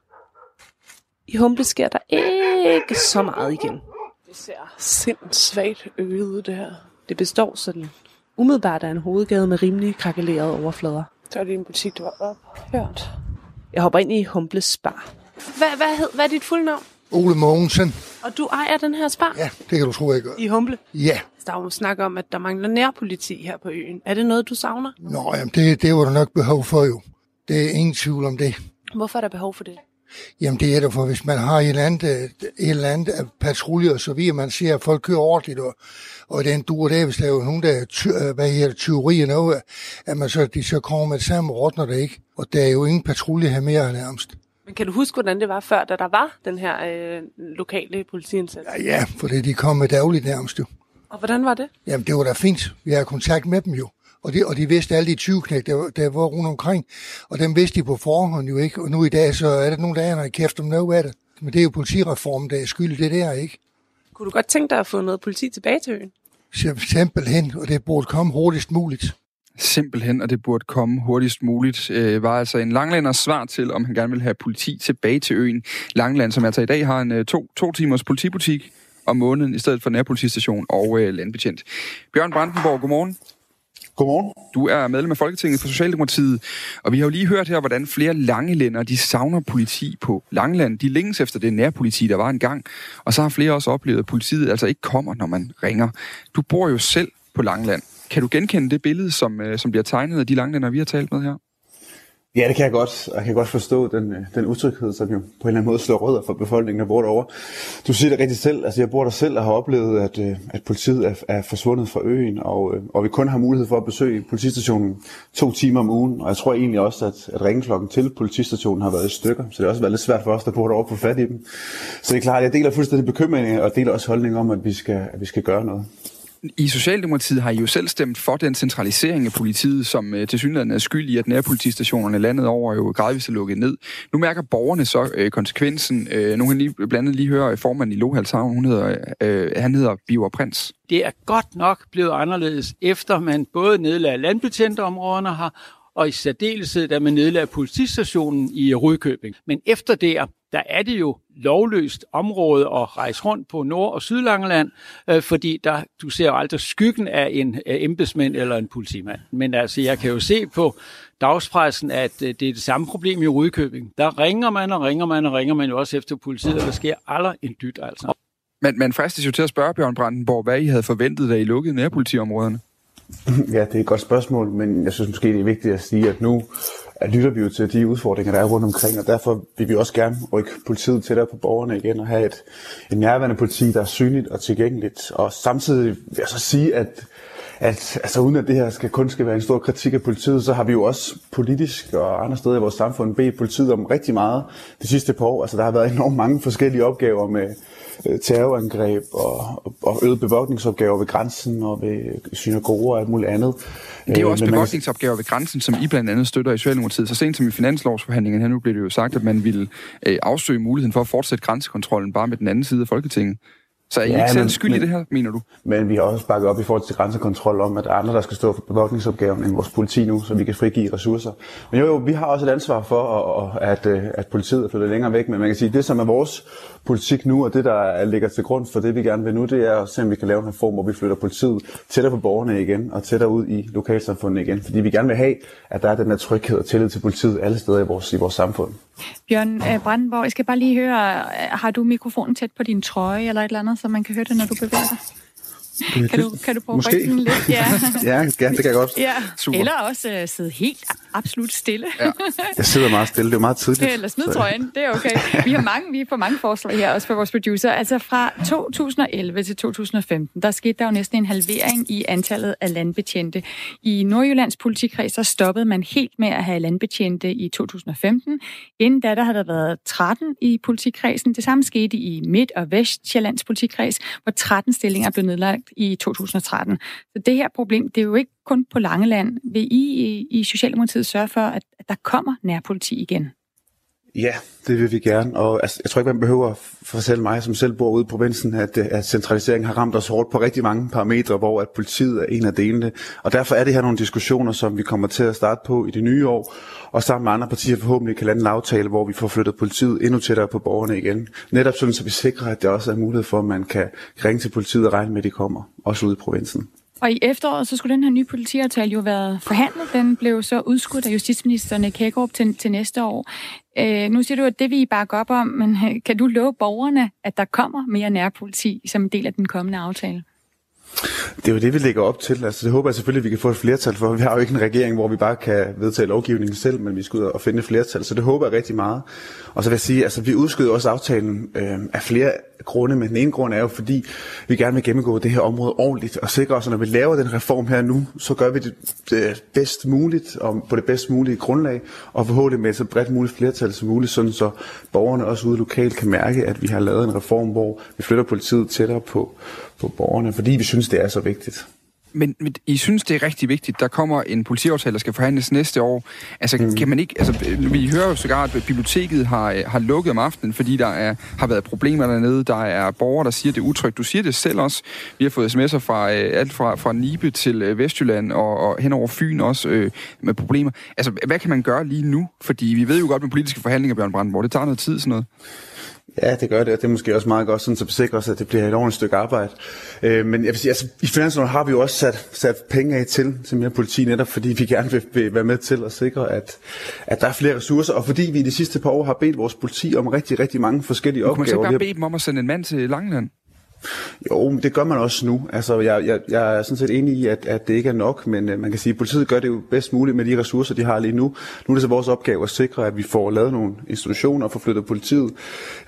I Humble sker der ikke så meget igen. Det ser sindssygt øget ud, det her. Det består sådan umiddelbart af en hovedgade med rimelig krakelerede overflader. Så er det en butik, du har ophørt. Jeg hopper ind i Humbles Spar. Hvad, hvad, hed, hvad er dit fulde navn? Ole Mogensen. Og du ejer den her spar? Ja, det kan du tro, jeg gør. I Humble? Ja. Der er jo snak om, at der mangler nærpoliti her på øen. Er det noget, du savner? Nå, jamen det, det var der nok behov for jo. Det er ingen tvivl om det. Hvorfor er der behov for det? Jamen det er det for, hvis man har et eller andet, øh, et eller andet øh, patrulje og så videre, man ser, at folk kører ordentligt, og, og den duer det, hvis der er jo nogen, der ty, øh, hvad hedder, tyveri og noget, at man så, de så kommer med det samme rådner det ikke. Og der er jo ingen patrulje her mere nærmest. Men kan du huske, hvordan det var før, da der var den her øh, lokale politiindsats? Ja, ja, for det, de kom med dagligt nærmest jo. Og hvordan var det? Jamen det var da fint. Vi har kontakt med dem jo. Og de, og de vidste alle de 20 knæk, der, der var rundt omkring. Og dem vidste de på forhånd jo ikke. Og nu i dag, så er der nogen, der aner kæft om noget af det. Men det er jo politireformen, der er skyld det der, ikke? Kunne du godt tænke dig at få noget politi tilbage til øen? Simpelthen, og det burde komme hurtigst muligt. Simpelthen, og det burde komme hurtigst muligt, øh, var altså en langlænders svar til, om han gerne vil have politi tilbage til øen. Langland, som altså i dag har en øh, to, to timers politibutik om måneden, i stedet for nærpolitistation og øh, landbetjent. Bjørn Brandenborg, godmorgen. Godmorgen. Du er medlem af Folketinget for Socialdemokratiet, og vi har jo lige hørt her, hvordan flere langelænder, de savner politi på Langland. De længes efter det nærpoliti, der var engang, og så har flere også oplevet, at politiet altså ikke kommer, når man ringer. Du bor jo selv på Langland. Kan du genkende det billede, som, øh, som bliver tegnet af de langlænder, vi har talt med her? Ja, det kan jeg godt. Jeg kan godt forstå den, øh, den utryghed, som jo på en eller anden måde slår rødder for befolkningen, der bor derovre. Du siger det rigtig selv. Altså, jeg bor der selv og har oplevet, at, øh, at politiet er, er forsvundet fra øen, og, øh, og vi kun har mulighed for at besøge politistationen to timer om ugen. Og jeg tror egentlig også, at, at ringeklokken til politistationen har været i stykker, så det har også været lidt svært for os, der bor derovre på fat i dem. Så det er klart, at jeg deler fuldstændig bekymringen, og deler også holdningen om, at vi skal, at vi skal gøre noget. I Socialdemokratiet har I jo selv stemt for den centralisering af politiet, som øh, til synligheden er skyld i, at nærpolitistationerne landet over jo gradvist er lukket ned. Nu mærker borgerne så øh, konsekvensen. Øh, nu kan lige, blandt andet lige høre øh, formanden i Lohalshavn, hun hedder, øh, øh han hedder Biver Prins. Det er godt nok blevet anderledes, efter man både nedlagde landbetjenteområderne her, og i særdeleshed, da man nedlagde politistationen i Rudkøbing. Men efter det, der er det jo lovløst område at rejse rundt på Nord- og Sydlangeland, øh, fordi der, du ser jo aldrig skyggen af en af embedsmænd eller en politimand. Men altså, jeg kan jo se på dagspressen, at øh, det er det samme problem i Rudkøbing. Der ringer man og ringer man og ringer man jo også efter politiet, og der sker aldrig en dyt, altså. Men man fristes jo til at spørge Bjørn Brandenborg, hvad I havde forventet, da I lukkede nærpolitiområderne. Ja, det er et godt spørgsmål, men jeg synes måske, det er vigtigt at sige, at nu lytter vi jo til de udfordringer, der er rundt omkring, og derfor vil vi også gerne rykke politiet tættere på borgerne igen og have et, et nærværende politi, der er synligt og tilgængeligt. Og samtidig vil jeg så sige, at at altså, uden at det her skal kun skal være en stor kritik af politiet, så har vi jo også politisk og andre steder i vores samfund bedt politiet om rigtig meget de sidste par år. Altså der har været enormt mange forskellige opgaver med terrorangreb og, og øget bevogtningsopgaver ved grænsen og ved synagoger og alt muligt andet. Det er jo også bevogtningsopgaver ved grænsen, som I blandt andet støtter i Socialdemokratiet. Så sent som i finanslovsforhandlingen her nu blev det jo sagt, at man ville øh, afsøge muligheden for at fortsætte grænsekontrollen bare med den anden side af Folketinget. Så er I ja, ikke selv skyld i det her, mener du? Men vi har også bakket op i forhold til grænsekontrol om, at der er andre, der skal stå for bevogtningsopgaven end vores politi nu, så vi kan frigive ressourcer. Men jo, jo, vi har også et ansvar for, at, at, at politiet er flyttet længere væk. Men man kan sige, at det, som er vores politik nu, og det, der ligger til grund for det, vi gerne vil nu, det er at se, om vi kan lave en reform, hvor vi flytter politiet tættere på borgerne igen, og tættere ud i lokalsamfundet igen. Fordi vi gerne vil have, at der er den her tryghed og tillid til politiet alle steder i vores, i vores samfund. Bjørn øh, Brandenborg, jeg skal bare lige høre, øh, har du mikrofonen tæt på din trøje eller et eller andet, så man kan høre det, når du bevæger dig? Kan du, kan du prøve Måske. at rykke den lidt? Ja. ja, ja, det kan jeg godt. Ja. Eller også uh, sidde helt absolut stille. Ja. Jeg sidder meget stille, det er meget tidligt. Eller smid trøjen, det er okay. Vi har mange, vi får mange forslag her, også for vores producer. Altså fra 2011 til 2015, der skete der jo næsten en halvering i antallet af landbetjente. I Nordjyllands politikreds, der stoppede man helt med at have landbetjente i 2015. Inden da, der havde der været 13 i politikredsen. Det samme skete i Midt- og Vestjyllands politikreds, hvor 13 stillinger blev nedlagt i 2013. Så det her problem, det er jo ikke kun på Langeland. Vil I i Socialdemokratiet sørge for, at der kommer nærpoliti igen? Ja, det vil vi gerne, og altså, jeg tror ikke, man behøver fortælle mig, som selv bor ude i provinsen, at, øh, at centraliseringen har ramt os hårdt på rigtig mange parametre, hvor at politiet er en af delene. Og derfor er det her nogle diskussioner, som vi kommer til at starte på i det nye år, og sammen med andre partier forhåbentlig kan lande en aftale, hvor vi får flyttet politiet endnu tættere på borgerne igen. Netop sådan, så vi sikrer, at det også er mulighed for, at man kan ringe til politiet og regne med, at de kommer, også ude i provinsen. Og i efteråret, så skulle den her nye politiaftale jo være forhandlet. Den blev så udskudt af justitsministeren Kækkerup til, til næste år. Øh, nu siger du, at det vi I bakke op om, men øh, kan du love borgerne, at der kommer mere nærpoliti som en del af den kommende aftale? Det er jo det, vi lægger op til. Altså, det håber jeg selvfølgelig, at vi kan få et flertal for. Vi har jo ikke en regering, hvor vi bare kan vedtage lovgivningen selv, men vi skal ud og finde et flertal. Så det håber jeg rigtig meget. Og så vil jeg sige, altså vi udskyder også aftalen øh, af flere grunde, men den ene grund er jo, fordi vi gerne vil gennemgå det her område ordentligt og sikre os, at når vi laver den reform her nu, så gør vi det øh, bedst muligt og på det bedst mulige grundlag, og forhåbentlig med så bredt muligt flertal som muligt, sådan så borgerne også ude lokalt kan mærke, at vi har lavet en reform, hvor vi flytter politiet tættere på, på borgerne, fordi vi synes, det er så vigtigt. Men, men I synes, det er rigtig vigtigt, der kommer en politiaftale, der skal forhandles næste år. Altså, mm. kan man ikke... Altså, vi hører jo sågar, at biblioteket har, har lukket om aftenen, fordi der er, har været problemer dernede. Der er borgere, der siger, det er utrygt. Du siger det selv også. Vi har fået sms'er fra øh, alt fra, fra Nibe til øh, Vestjylland og, og hen over Fyn også øh, med problemer. Altså, hvad kan man gøre lige nu? Fordi vi ved jo godt med politiske forhandlinger, Bjørn Brandenborg, det tager noget tid sådan noget. Ja, det gør det, og det er måske også meget godt, sådan, så sikre os, at det bliver et ordentligt stykke arbejde. Øh, men jeg vil sige, altså, i finansloven har vi jo også sat, sat penge af til, til mere politi, netop fordi vi gerne vil, vil være med til at sikre, at, at der er flere ressourcer, og fordi vi i de sidste par år har bedt vores politi om rigtig, rigtig mange forskellige opgaver. Kunne man så ikke bare bede dem om at sende en mand til Langeland? Jo, men det gør man også nu. Altså, jeg, jeg, jeg er sådan set enig i, at, at det ikke er nok, men uh, man kan sige, at politiet gør det jo bedst muligt med de ressourcer, de har lige nu. Nu er det så vores opgave at sikre, at vi får lavet nogle institutioner og får flyttet politiet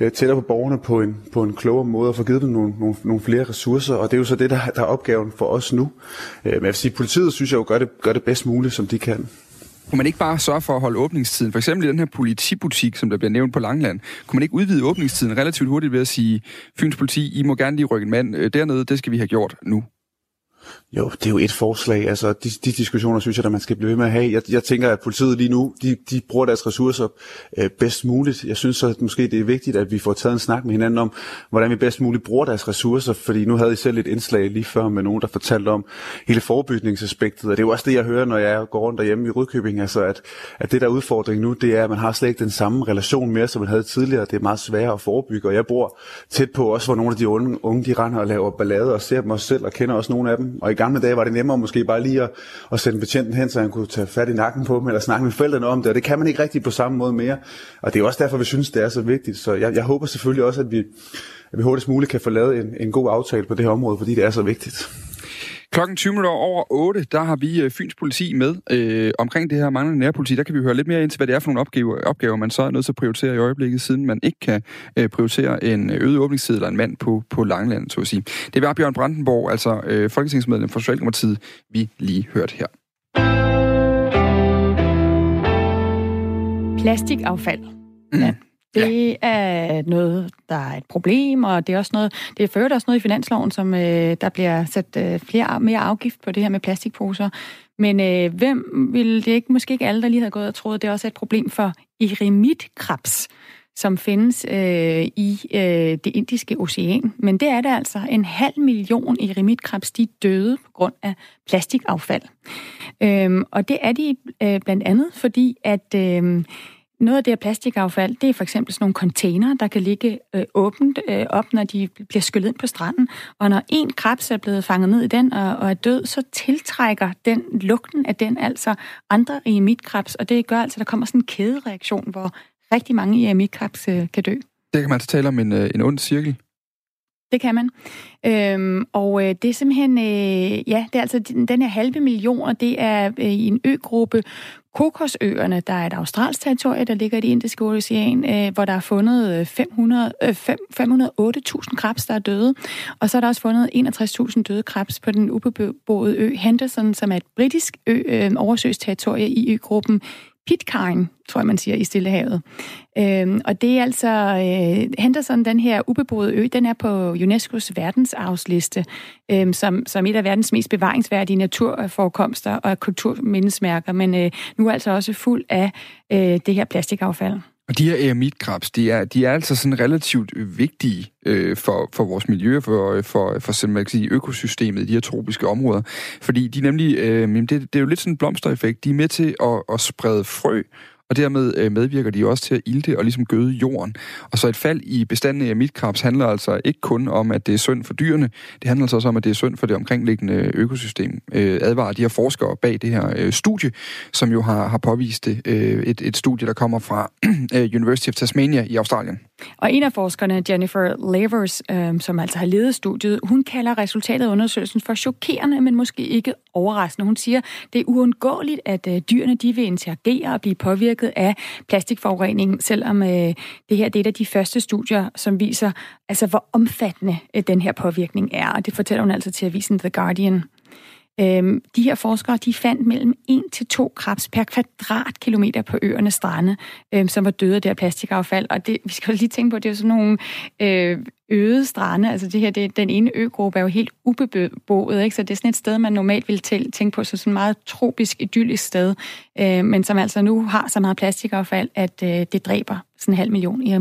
uh, tættere på borgerne på en, på en klogere måde og få givet dem nogle, nogle, nogle flere ressourcer, og det er jo så det, der, der er opgaven for os nu. Uh, men jeg vil sige, at politiet synes jeg jo gør det, gør det bedst muligt, som de kan. Kunne man ikke bare sørge for at holde åbningstiden? For eksempel i den her politibutik, som der bliver nævnt på Langland. Kunne man ikke udvide åbningstiden relativt hurtigt ved at sige, Fyns politi, I må gerne lige rykke en mand øh, dernede, det skal vi have gjort nu? Jo, det er jo et forslag. Altså, de, de diskussioner synes jeg, at man skal blive ved med at have. Jeg, jeg tænker, at politiet lige nu, de, de bruger deres ressourcer øh, bedst muligt. Jeg synes så, at måske det er vigtigt, at vi får taget en snak med hinanden om, hvordan vi bedst muligt bruger deres ressourcer. Fordi nu havde I selv et indslag lige før med nogen, der fortalte om hele forebygningsaspektet. Og det er jo også det, jeg hører, når jeg går rundt derhjemme i Rydkøbing. Altså, at, at det der udfordring nu, det er, at man har slet ikke den samme relation mere, som man havde tidligere. Det er meget sværere at forebygge. Og jeg bor tæt på også, hvor nogle af de unge, unge de render og laver ballade og ser dem også selv og kender også nogle af dem. Og i gamle dage var det nemmere måske bare lige at, at sende betjenten hen, så han kunne tage fat i nakken på dem, eller snakke med forældrene om det, og det kan man ikke rigtig på samme måde mere. Og det er også derfor, vi synes, det er så vigtigt. Så jeg, jeg håber selvfølgelig også, at vi, at vi hurtigst muligt kan få lavet en, en god aftale på det her område, fordi det er så vigtigt. Klokken 20 minutter over 8, der har vi øh, Fyns politi med. Øh, omkring det her manglende nærpoliti, der kan vi høre lidt mere ind til, hvad det er for nogle opgaver, opgaver man så er nødt til at prioritere i øjeblikket, siden man ikke kan øh, prioritere en øget åbningstid eller en mand på, på Langeland, så at sige. Det var Bjørn Brandenborg, altså øh, folketingsmedlem for Socialdemokratiet, vi lige hørt her. Plastikaffald. Mm. Ja. Det ja. er noget, der er et problem, og det er også noget, det er også noget i finansloven, som øh, der bliver sat øh, flere, mere afgift på det her med plastikposer. Men øh, hvem vil det ikke, måske ikke alle, der lige havde gået og troet, det er også et problem for eremitkrebs, som findes øh, i øh, det indiske ocean. Men det er det altså. En halv million eremitkrebs, de døde på grund af plastikaffald. Øhm, og det er de øh, blandt andet, fordi at... Øh, noget af det her plastikaffald, det er for eksempel sådan nogle container, der kan ligge øh, åbent øh, op, når de bliver skyllet ind på stranden. Og når en krebs er blevet fanget ned i den og, og er død, så tiltrækker den lugten af den altså andre emitkrebs, og det gør altså, at der kommer sådan en kædereaktion, hvor rigtig mange emitkrebs øh, kan dø. Det kan man altså tale om en, øh, en ond cirkel. Det kan man. Øhm, og øh, det er simpelthen, øh, ja, det er altså den her halve million, og det er øh, i en øgruppe Kokosøerne, der er et australsk territorie, der ligger i det indiske ocean, øh, hvor der er fundet 500, øh, 508.000 øh, krebs, der er døde. Og så er der også fundet 61.000 døde krebs på den ubeboede ø Henderson, som er et britisk ø, øh, oversøgsterritorie i øgruppen Pitcairn, tror jeg, man siger, i Stillehavet. Øhm, og det er altså, øh, Henderson, den her ubeboede ø, den er på UNESCO's verdensarvsliste, øh, som, som et af verdens mest bevaringsværdige naturforekomster og kulturmindesmærker, men øh, nu er altså også fuld af øh, det her plastikaffald. Og de her eremitkrabs, de er, de er altså sådan relativt øh, vigtige øh, for, for vores miljø, for, øh, for, for selv, man kan sige, økosystemet i de her tropiske områder. Fordi de nemlig, øh, det, det er jo lidt sådan en blomstereffekt, de er med til at, at sprede frø, og dermed øh, medvirker de også til at ilte og ligesom gøde jorden. Og så et fald i bestanden af mitkrabs handler altså ikke kun om, at det er synd for dyrene, det handler altså også om, at det er synd for det omkringliggende øh, økosystem. Øh, advarer de her forskere bag det her øh, studie, som jo har, har påvist det. Øh, et, et studie, der kommer fra øh, University of Tasmania i Australien. Og en af forskerne, Jennifer Lavers, øh, som altså har ledet studiet, hun kalder resultatet af undersøgelsen for chokerende, men måske ikke overraskende. Hun siger, det er uundgåeligt, at øh, dyrene de vil interagere og blive påvirket af plastikforurening, selvom øh, det her det er et af de første studier, som viser, altså hvor omfattende øh, den her påvirkning er. Og det fortæller hun altså til avisen The Guardian. Øhm, de her forskere de fandt mellem 1 til 2 krebs per kvadratkilometer på øernes strande, øhm, som var døde af det her plastikaffald. Og det, vi skal jo lige tænke på, at det er sådan nogle øh, øde strande. Altså det her, det, den ene øgruppe er jo helt ubeboet, ikke? så det er sådan et sted, man normalt ville tænke på, så sådan et meget tropisk, idyllisk sted, øh, men som altså nu har så meget plastikaffald, at øh, det dræber sådan en halv million i.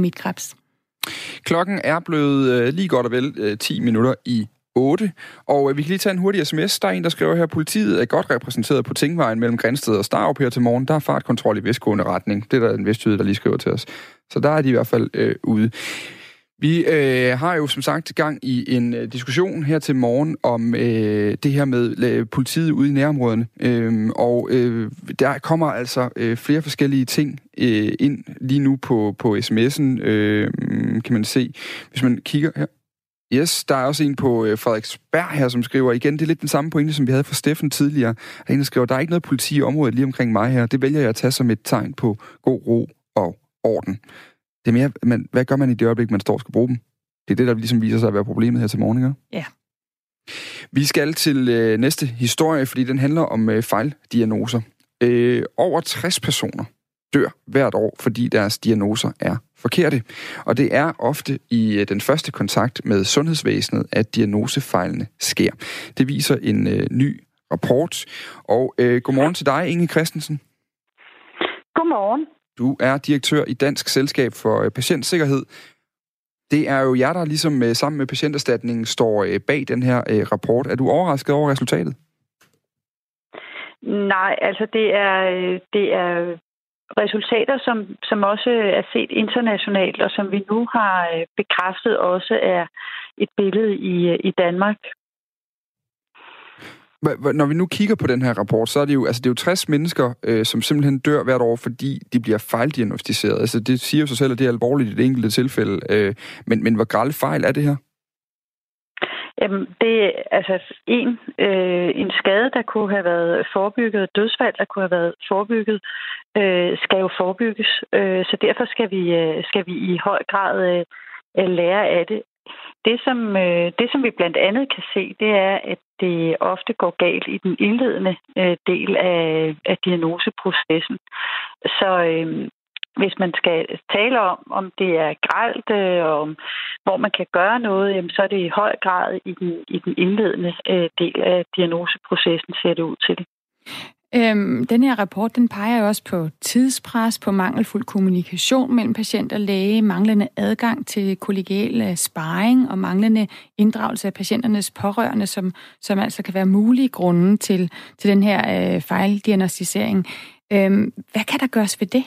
Klokken er blevet øh, lige godt og vel øh, 10 minutter i 8. Og øh, vi kan lige tage en hurtig sms. Der er en, der skriver her, politiet er godt repræsenteret på Tingvejen mellem Grænsted og Starup her til morgen. Der er fartkontrol i vestgående retning. Det er der en vestjyde, der lige skriver til os. Så der er de i hvert fald øh, ude. Vi øh, har jo som sagt gang i en øh, diskussion her til morgen om øh, det her med øh, politiet ude i nærområderne. Øh, og øh, der kommer altså øh, flere forskellige ting øh, ind lige nu på, på sms'en, øh, kan man se. Hvis man kigger her. Yes, der er også en på øh, Frederiksberg her, som skriver igen, det er lidt den samme pointe, som vi havde fra Steffen tidligere. Der er en, der skriver, der er ikke noget politi i området lige omkring mig her. Det vælger jeg at tage som et tegn på god ro og orden. Det er mere, men hvad gør man i det øjeblik, man står og skal bruge dem? Det er det, der ligesom viser sig at være problemet her til morgen, ikke? Ja. Vi skal til øh, næste historie, fordi den handler om øh, fejldiagnoser. Øh, over 60 personer dør hvert år, fordi deres diagnoser er forkerte. Og det er ofte i øh, den første kontakt med sundhedsvæsenet, at diagnosefejlene sker. Det viser en øh, ny rapport. Og øh, godmorgen til dig, Inge Christensen. Godmorgen. Du er direktør i Dansk Selskab for øh, Patientsikkerhed. Det er jo jer, der ligesom øh, sammen med patienterstatningen står bag den her rapport. Er du overrasket over resultatet? Nej, altså det er, det er resultater, som, som også er set internationalt, og som vi nu har øh, bekræftet også er et billede i, øh, i Danmark. Når vi nu kigger på den her rapport, så er det jo, altså det er jo 60 mennesker, øh, som simpelthen dør hvert år, fordi de bliver fejldiagnostiseret. Altså det siger jo sig selv, at det er alvorligt i det enkelte tilfælde. Øh, men, men hvor grælde fejl er det her? Jamen, det er altså en, øh, en skade, der kunne have været forebygget, dødsfald, der kunne have været forebygget, øh, skal jo forebygges. Øh, så derfor skal vi, øh, skal vi i høj grad øh, lære af det. Det som, øh, det, som vi blandt andet kan se, det er, at det ofte går galt i den indledende øh, del af, af diagnoseprocessen. Så, øh, hvis man skal tale om, om det er gralt, øh, og om, hvor man kan gøre noget, jamen, så er det i høj grad i den, i den indledende øh, del af diagnoseprocessen, ser det ud til. Øhm, den her rapport den peger jo også på tidspres, på mangelfuld kommunikation mellem patient og læge, manglende adgang til kollegial øh, sparring og manglende inddragelse af patienternes pårørende, som, som altså kan være mulige grunde til, til den her øh, fejldiagnostisering. Øhm, hvad kan der gøres ved det?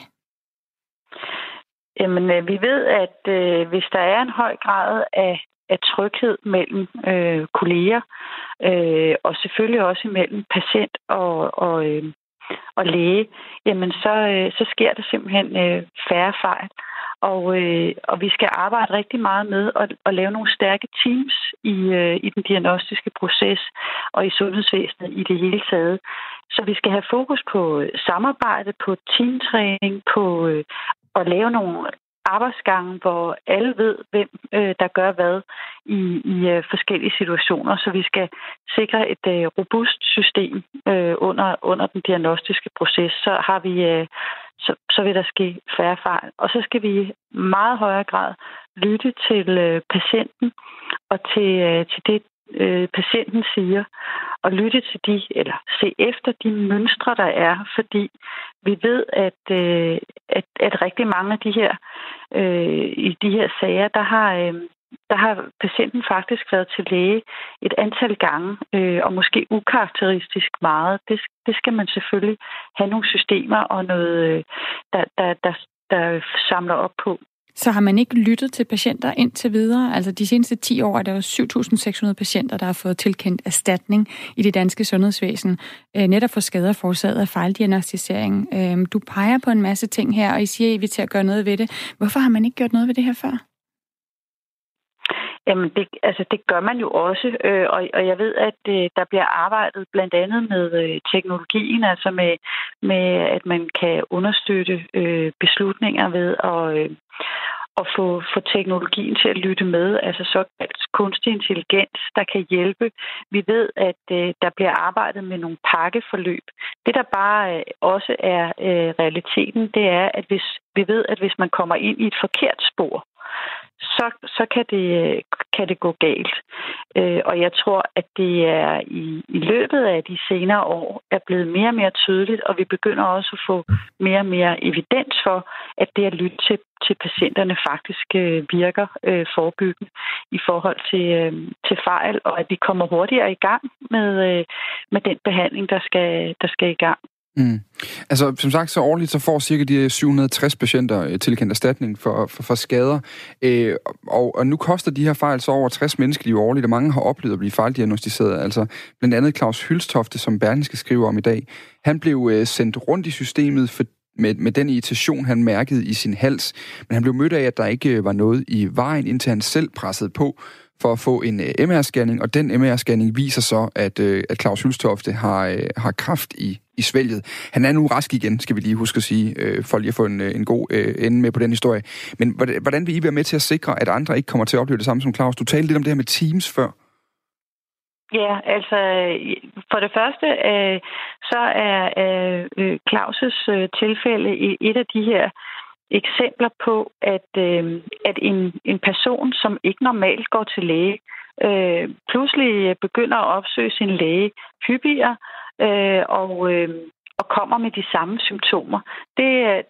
Jamen, øh, vi ved, at øh, hvis der er en høj grad af, af tryghed mellem øh, kolleger, øh, og selvfølgelig også mellem patient og, og, øh, og læge, jamen så, øh, så sker der simpelthen øh, færre fejl. Og, øh, og vi skal arbejde rigtig meget med at, at lave nogle stærke teams i, øh, i den diagnostiske proces og i sundhedsvæsenet i det hele taget. Så vi skal have fokus på øh, samarbejde, på teamtræning, på øh, at lave nogle arbejdsgange, hvor alle ved, hvem øh, der gør hvad i, i øh, forskellige situationer. Så vi skal sikre et øh, robust system øh, under, under den diagnostiske proces. Så har vi øh, så, så vil der ske færre fejl. Og så skal vi i meget højere grad lytte til øh, patienten og til, øh, til det øh, patienten siger, og lytte til de, eller se efter de mønstre, der er, fordi vi ved, at, øh, at, at rigtig mange af de her, øh, i de her sager, der har, øh, der har patienten faktisk været til læge et antal gange, øh, og måske ukarakteristisk meget. Det, det skal man selvfølgelig have nogle systemer og noget, øh, der, der, der, der samler op på. Så har man ikke lyttet til patienter indtil videre? Altså de seneste 10 år er der jo 7.600 patienter, der har fået tilkendt erstatning i det danske sundhedsvæsen, øh, netop for skader forårsaget af fejldiagnostisering. Øh, du peger på en masse ting her, og I siger, at I vil til at gøre noget ved det. Hvorfor har man ikke gjort noget ved det her før? Jamen, det, altså, det gør man jo også, øh, og, og jeg ved, at øh, der bliver arbejdet blandt andet med øh, teknologien, altså med, med, at man kan understøtte øh, beslutninger ved at, øh, at få, få teknologien til at lytte med, altså såkaldt kunstig intelligens, der kan hjælpe. Vi ved, at øh, der bliver arbejdet med nogle pakkeforløb. Det, der bare øh, også er øh, realiteten, det er, at hvis vi ved, at hvis man kommer ind i et forkert spor, så, så kan, det, kan det gå galt. Øh, og jeg tror, at det er i, i løbet af de senere år er blevet mere og mere tydeligt, og vi begynder også at få mere og mere evidens for, at det at lytte til, til patienterne faktisk øh, virker øh, forebyggende i forhold til, øh, til fejl, og at vi kommer hurtigere i gang med, øh, med den behandling, der skal, der skal i gang. Mm. Altså, som sagt, så årligt så får cirka de 760 patienter øh, tilkendt erstatning for, for, for skader. Øh, og, og nu koster de her fejl så over 60 menneskeliv årligt, og mange har oplevet at blive fejldiagnostiseret. Altså, blandt andet Claus Hylstofte, som Berlingske skriver om i dag. Han blev øh, sendt rundt i systemet for, med, med den irritation, han mærkede i sin hals. Men han blev mødt af, at der ikke øh, var noget i vejen, indtil han selv pressede på for at få en øh, MR-scanning, og den MR-scanning viser så, at, øh, at Claus Hylstofte har, har kraft i, i svælget. Han er nu rask igen, skal vi lige huske at sige, øh, for lige at få en, øh, en god øh, ende med på den historie. Men hvordan vil I være med til at sikre, at andre ikke kommer til at opleve det samme som Claus? Du talte lidt om det her med Teams før. Ja, altså for det første, øh, så er øh, øh Claus' øh, tilfælde et af de her eksempler på, at, øh, at en, en person, som ikke normalt går til læge, øh, pludselig begynder at opsøge sin læge hyppigere øh, og, øh, og kommer med de samme symptomer. Det,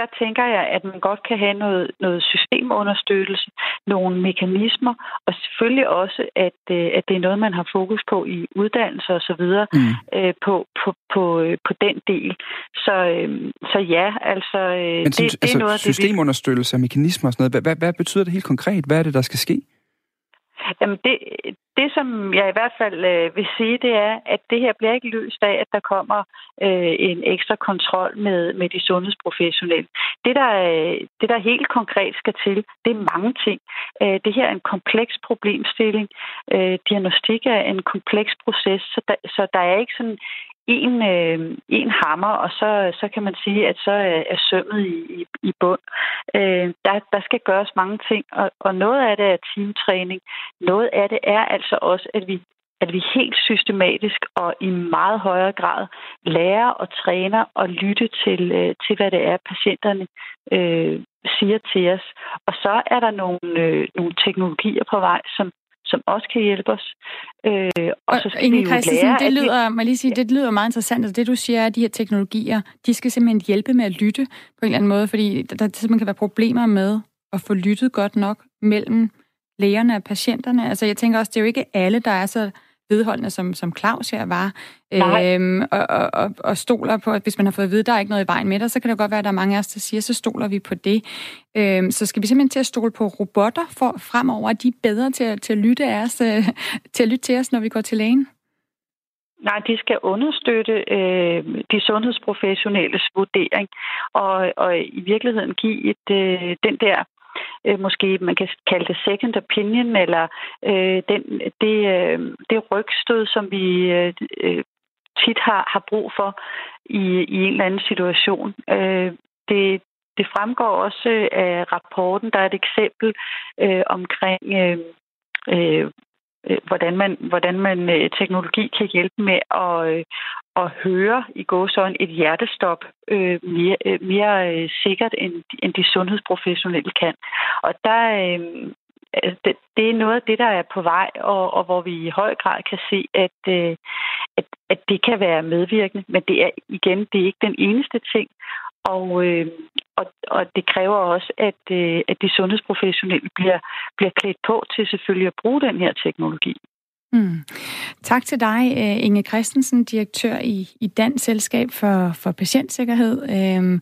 der tænker jeg, at man godt kan have noget, noget systemunderstøttelse, nogle mekanismer, og selvfølgelig også, at, øh, at det er noget, man har fokus på i uddannelse og så videre mm. øh, på, på, på, øh, på den del. Så, øh, så ja, altså... Øh, Men det, det altså, er noget af det, systemunderstøttelse og mekanismer og sådan noget, hvad, hvad, hvad betyder det helt konkret? Hvad er det, der skal ske? Jamen det, det, som jeg i hvert fald øh, vil sige, det er, at det her bliver ikke løst af, at der kommer øh, en ekstra kontrol med, med de sundhedsprofessionelle. Det der, øh, det, der helt konkret skal til, det er mange ting. Øh, det her er en kompleks problemstilling. Øh, diagnostik er en kompleks proces, så der, så der er ikke sådan en, øh, en hammer, og så, så kan man sige, at så er, er sømmet i, i, i bund. Øh, der, der skal gøres mange ting, og, og noget af det er teamtræning. Noget af det er altså også, at vi at vi helt systematisk og i meget højere grad lærer og træner og lytte til, øh, til hvad det er, patienterne øh, siger til os. Og så er der nogle, øh, nogle teknologier på vej, som, som også kan hjælpe os. Øh, og, og så skal Inge vi jo lære, det lyder, vi... lige sige, det lyder meget interessant, at det du siger er, at de her teknologier, de skal simpelthen hjælpe med at lytte på en eller anden måde, fordi der simpelthen kan være problemer med at få lyttet godt nok mellem lægerne og patienterne. Altså jeg tænker også, det er jo ikke alle, der er så vedholdende, som, som Claus her var, øhm, og, og, og, og stoler på, at hvis man har fået at vide, at der er ikke noget i vejen med dig, så kan det godt være, at der er mange af os, der siger, så stoler vi på det. Øhm, så skal vi simpelthen til at stole på robotter for fremover, at de er bedre til, til at lytte af os, øh, til at lytte til os, når vi går til lægen? Nej, de skal understøtte øh, de sundhedsprofessionelles vurdering, og, og i virkeligheden give et, øh, den der øh, måske man kan kalde det second opinion, eller øh, den, det, øh, det rygstød, som vi øh, øh tit har, har brug for i, i en eller anden situation. Øh, det, det fremgår også øh, af rapporten, der er et eksempel øh, omkring øh, øh Øh, hvordan man, hvordan man øh, teknologi kan hjælpe med at, øh, at høre i gåsøjne et hjertestop øh, mere, mere sikkert, end, end de sundhedsprofessionelle kan. Og der, øh, altså, det, det er noget af det, der er på vej, og, og hvor vi i høj grad kan se, at, øh, at, at det kan være medvirkende. Men det er igen, det er ikke den eneste ting. Og, øh, og, og det kræver også, at, øh, at de sundhedsprofessionelle bliver, bliver klædt på til selvfølgelig at bruge den her teknologi. Mm. Tak til dig, øh, Inge Christensen, direktør i, i Dansk Selskab for, for Patientsikkerhed. Øhm,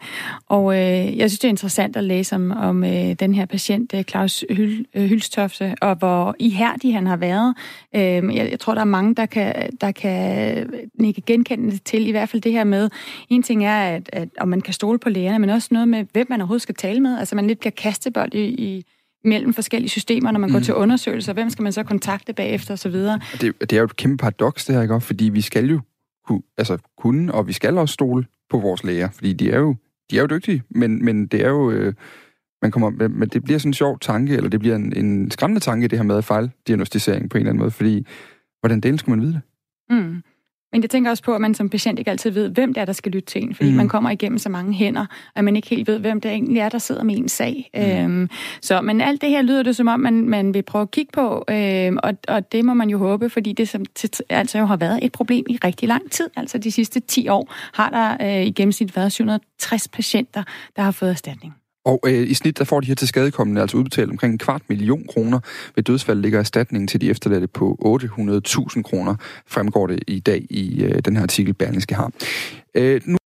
og øh, jeg synes, det er interessant at læse om, om øh, den her patient, øh, Claus Hyl, øh, Hylstofte, og hvor ihærdig han har været. Øhm, jeg, jeg tror, der er mange, der kan, der kan nikke genkendende til, i hvert fald det her med, en ting er, at, at om man kan stole på lægerne, men også noget med, hvem man overhovedet skal tale med. Altså man lidt bliver kastebold i, i mellem forskellige systemer, når man mm. går til undersøgelser. Hvem skal man så kontakte bagefter osv.? Det, det er jo et kæmpe paradoks, det her, ikke? Fordi vi skal jo kunne, altså, kunne, og vi skal også stole på vores læger, fordi de er jo, de er jo dygtige, men, men det er jo... Øh, man kommer, men det bliver sådan en sjov tanke, eller det bliver en, en skræmmende tanke, det her med fejldiagnostisering på en eller anden måde, fordi hvordan delen skulle man vide det? Mm. Men jeg tænker også på, at man som patient ikke altid ved, hvem det er, der skal lytte til en, fordi mm. man kommer igennem så mange hænder, og man ikke helt ved, hvem det egentlig er, der sidder med en sag. Mm. Øhm, så, men alt det her lyder det som om, man, man vil prøve at kigge på, øhm, og, og det må man jo håbe, fordi det som, altså jo har været et problem i rigtig lang tid. Altså de sidste 10 år har der øh, i gennemsnit været 760 patienter, der har fået erstatning. Og øh, i snit der får de her til skadekommende altså udbetalt omkring en kvart million kroner. Ved dødsfald ligger erstatningen til de efterladte på 800.000 kroner, fremgår det i dag i øh, den her artikel, Berlingske har. Øh, nu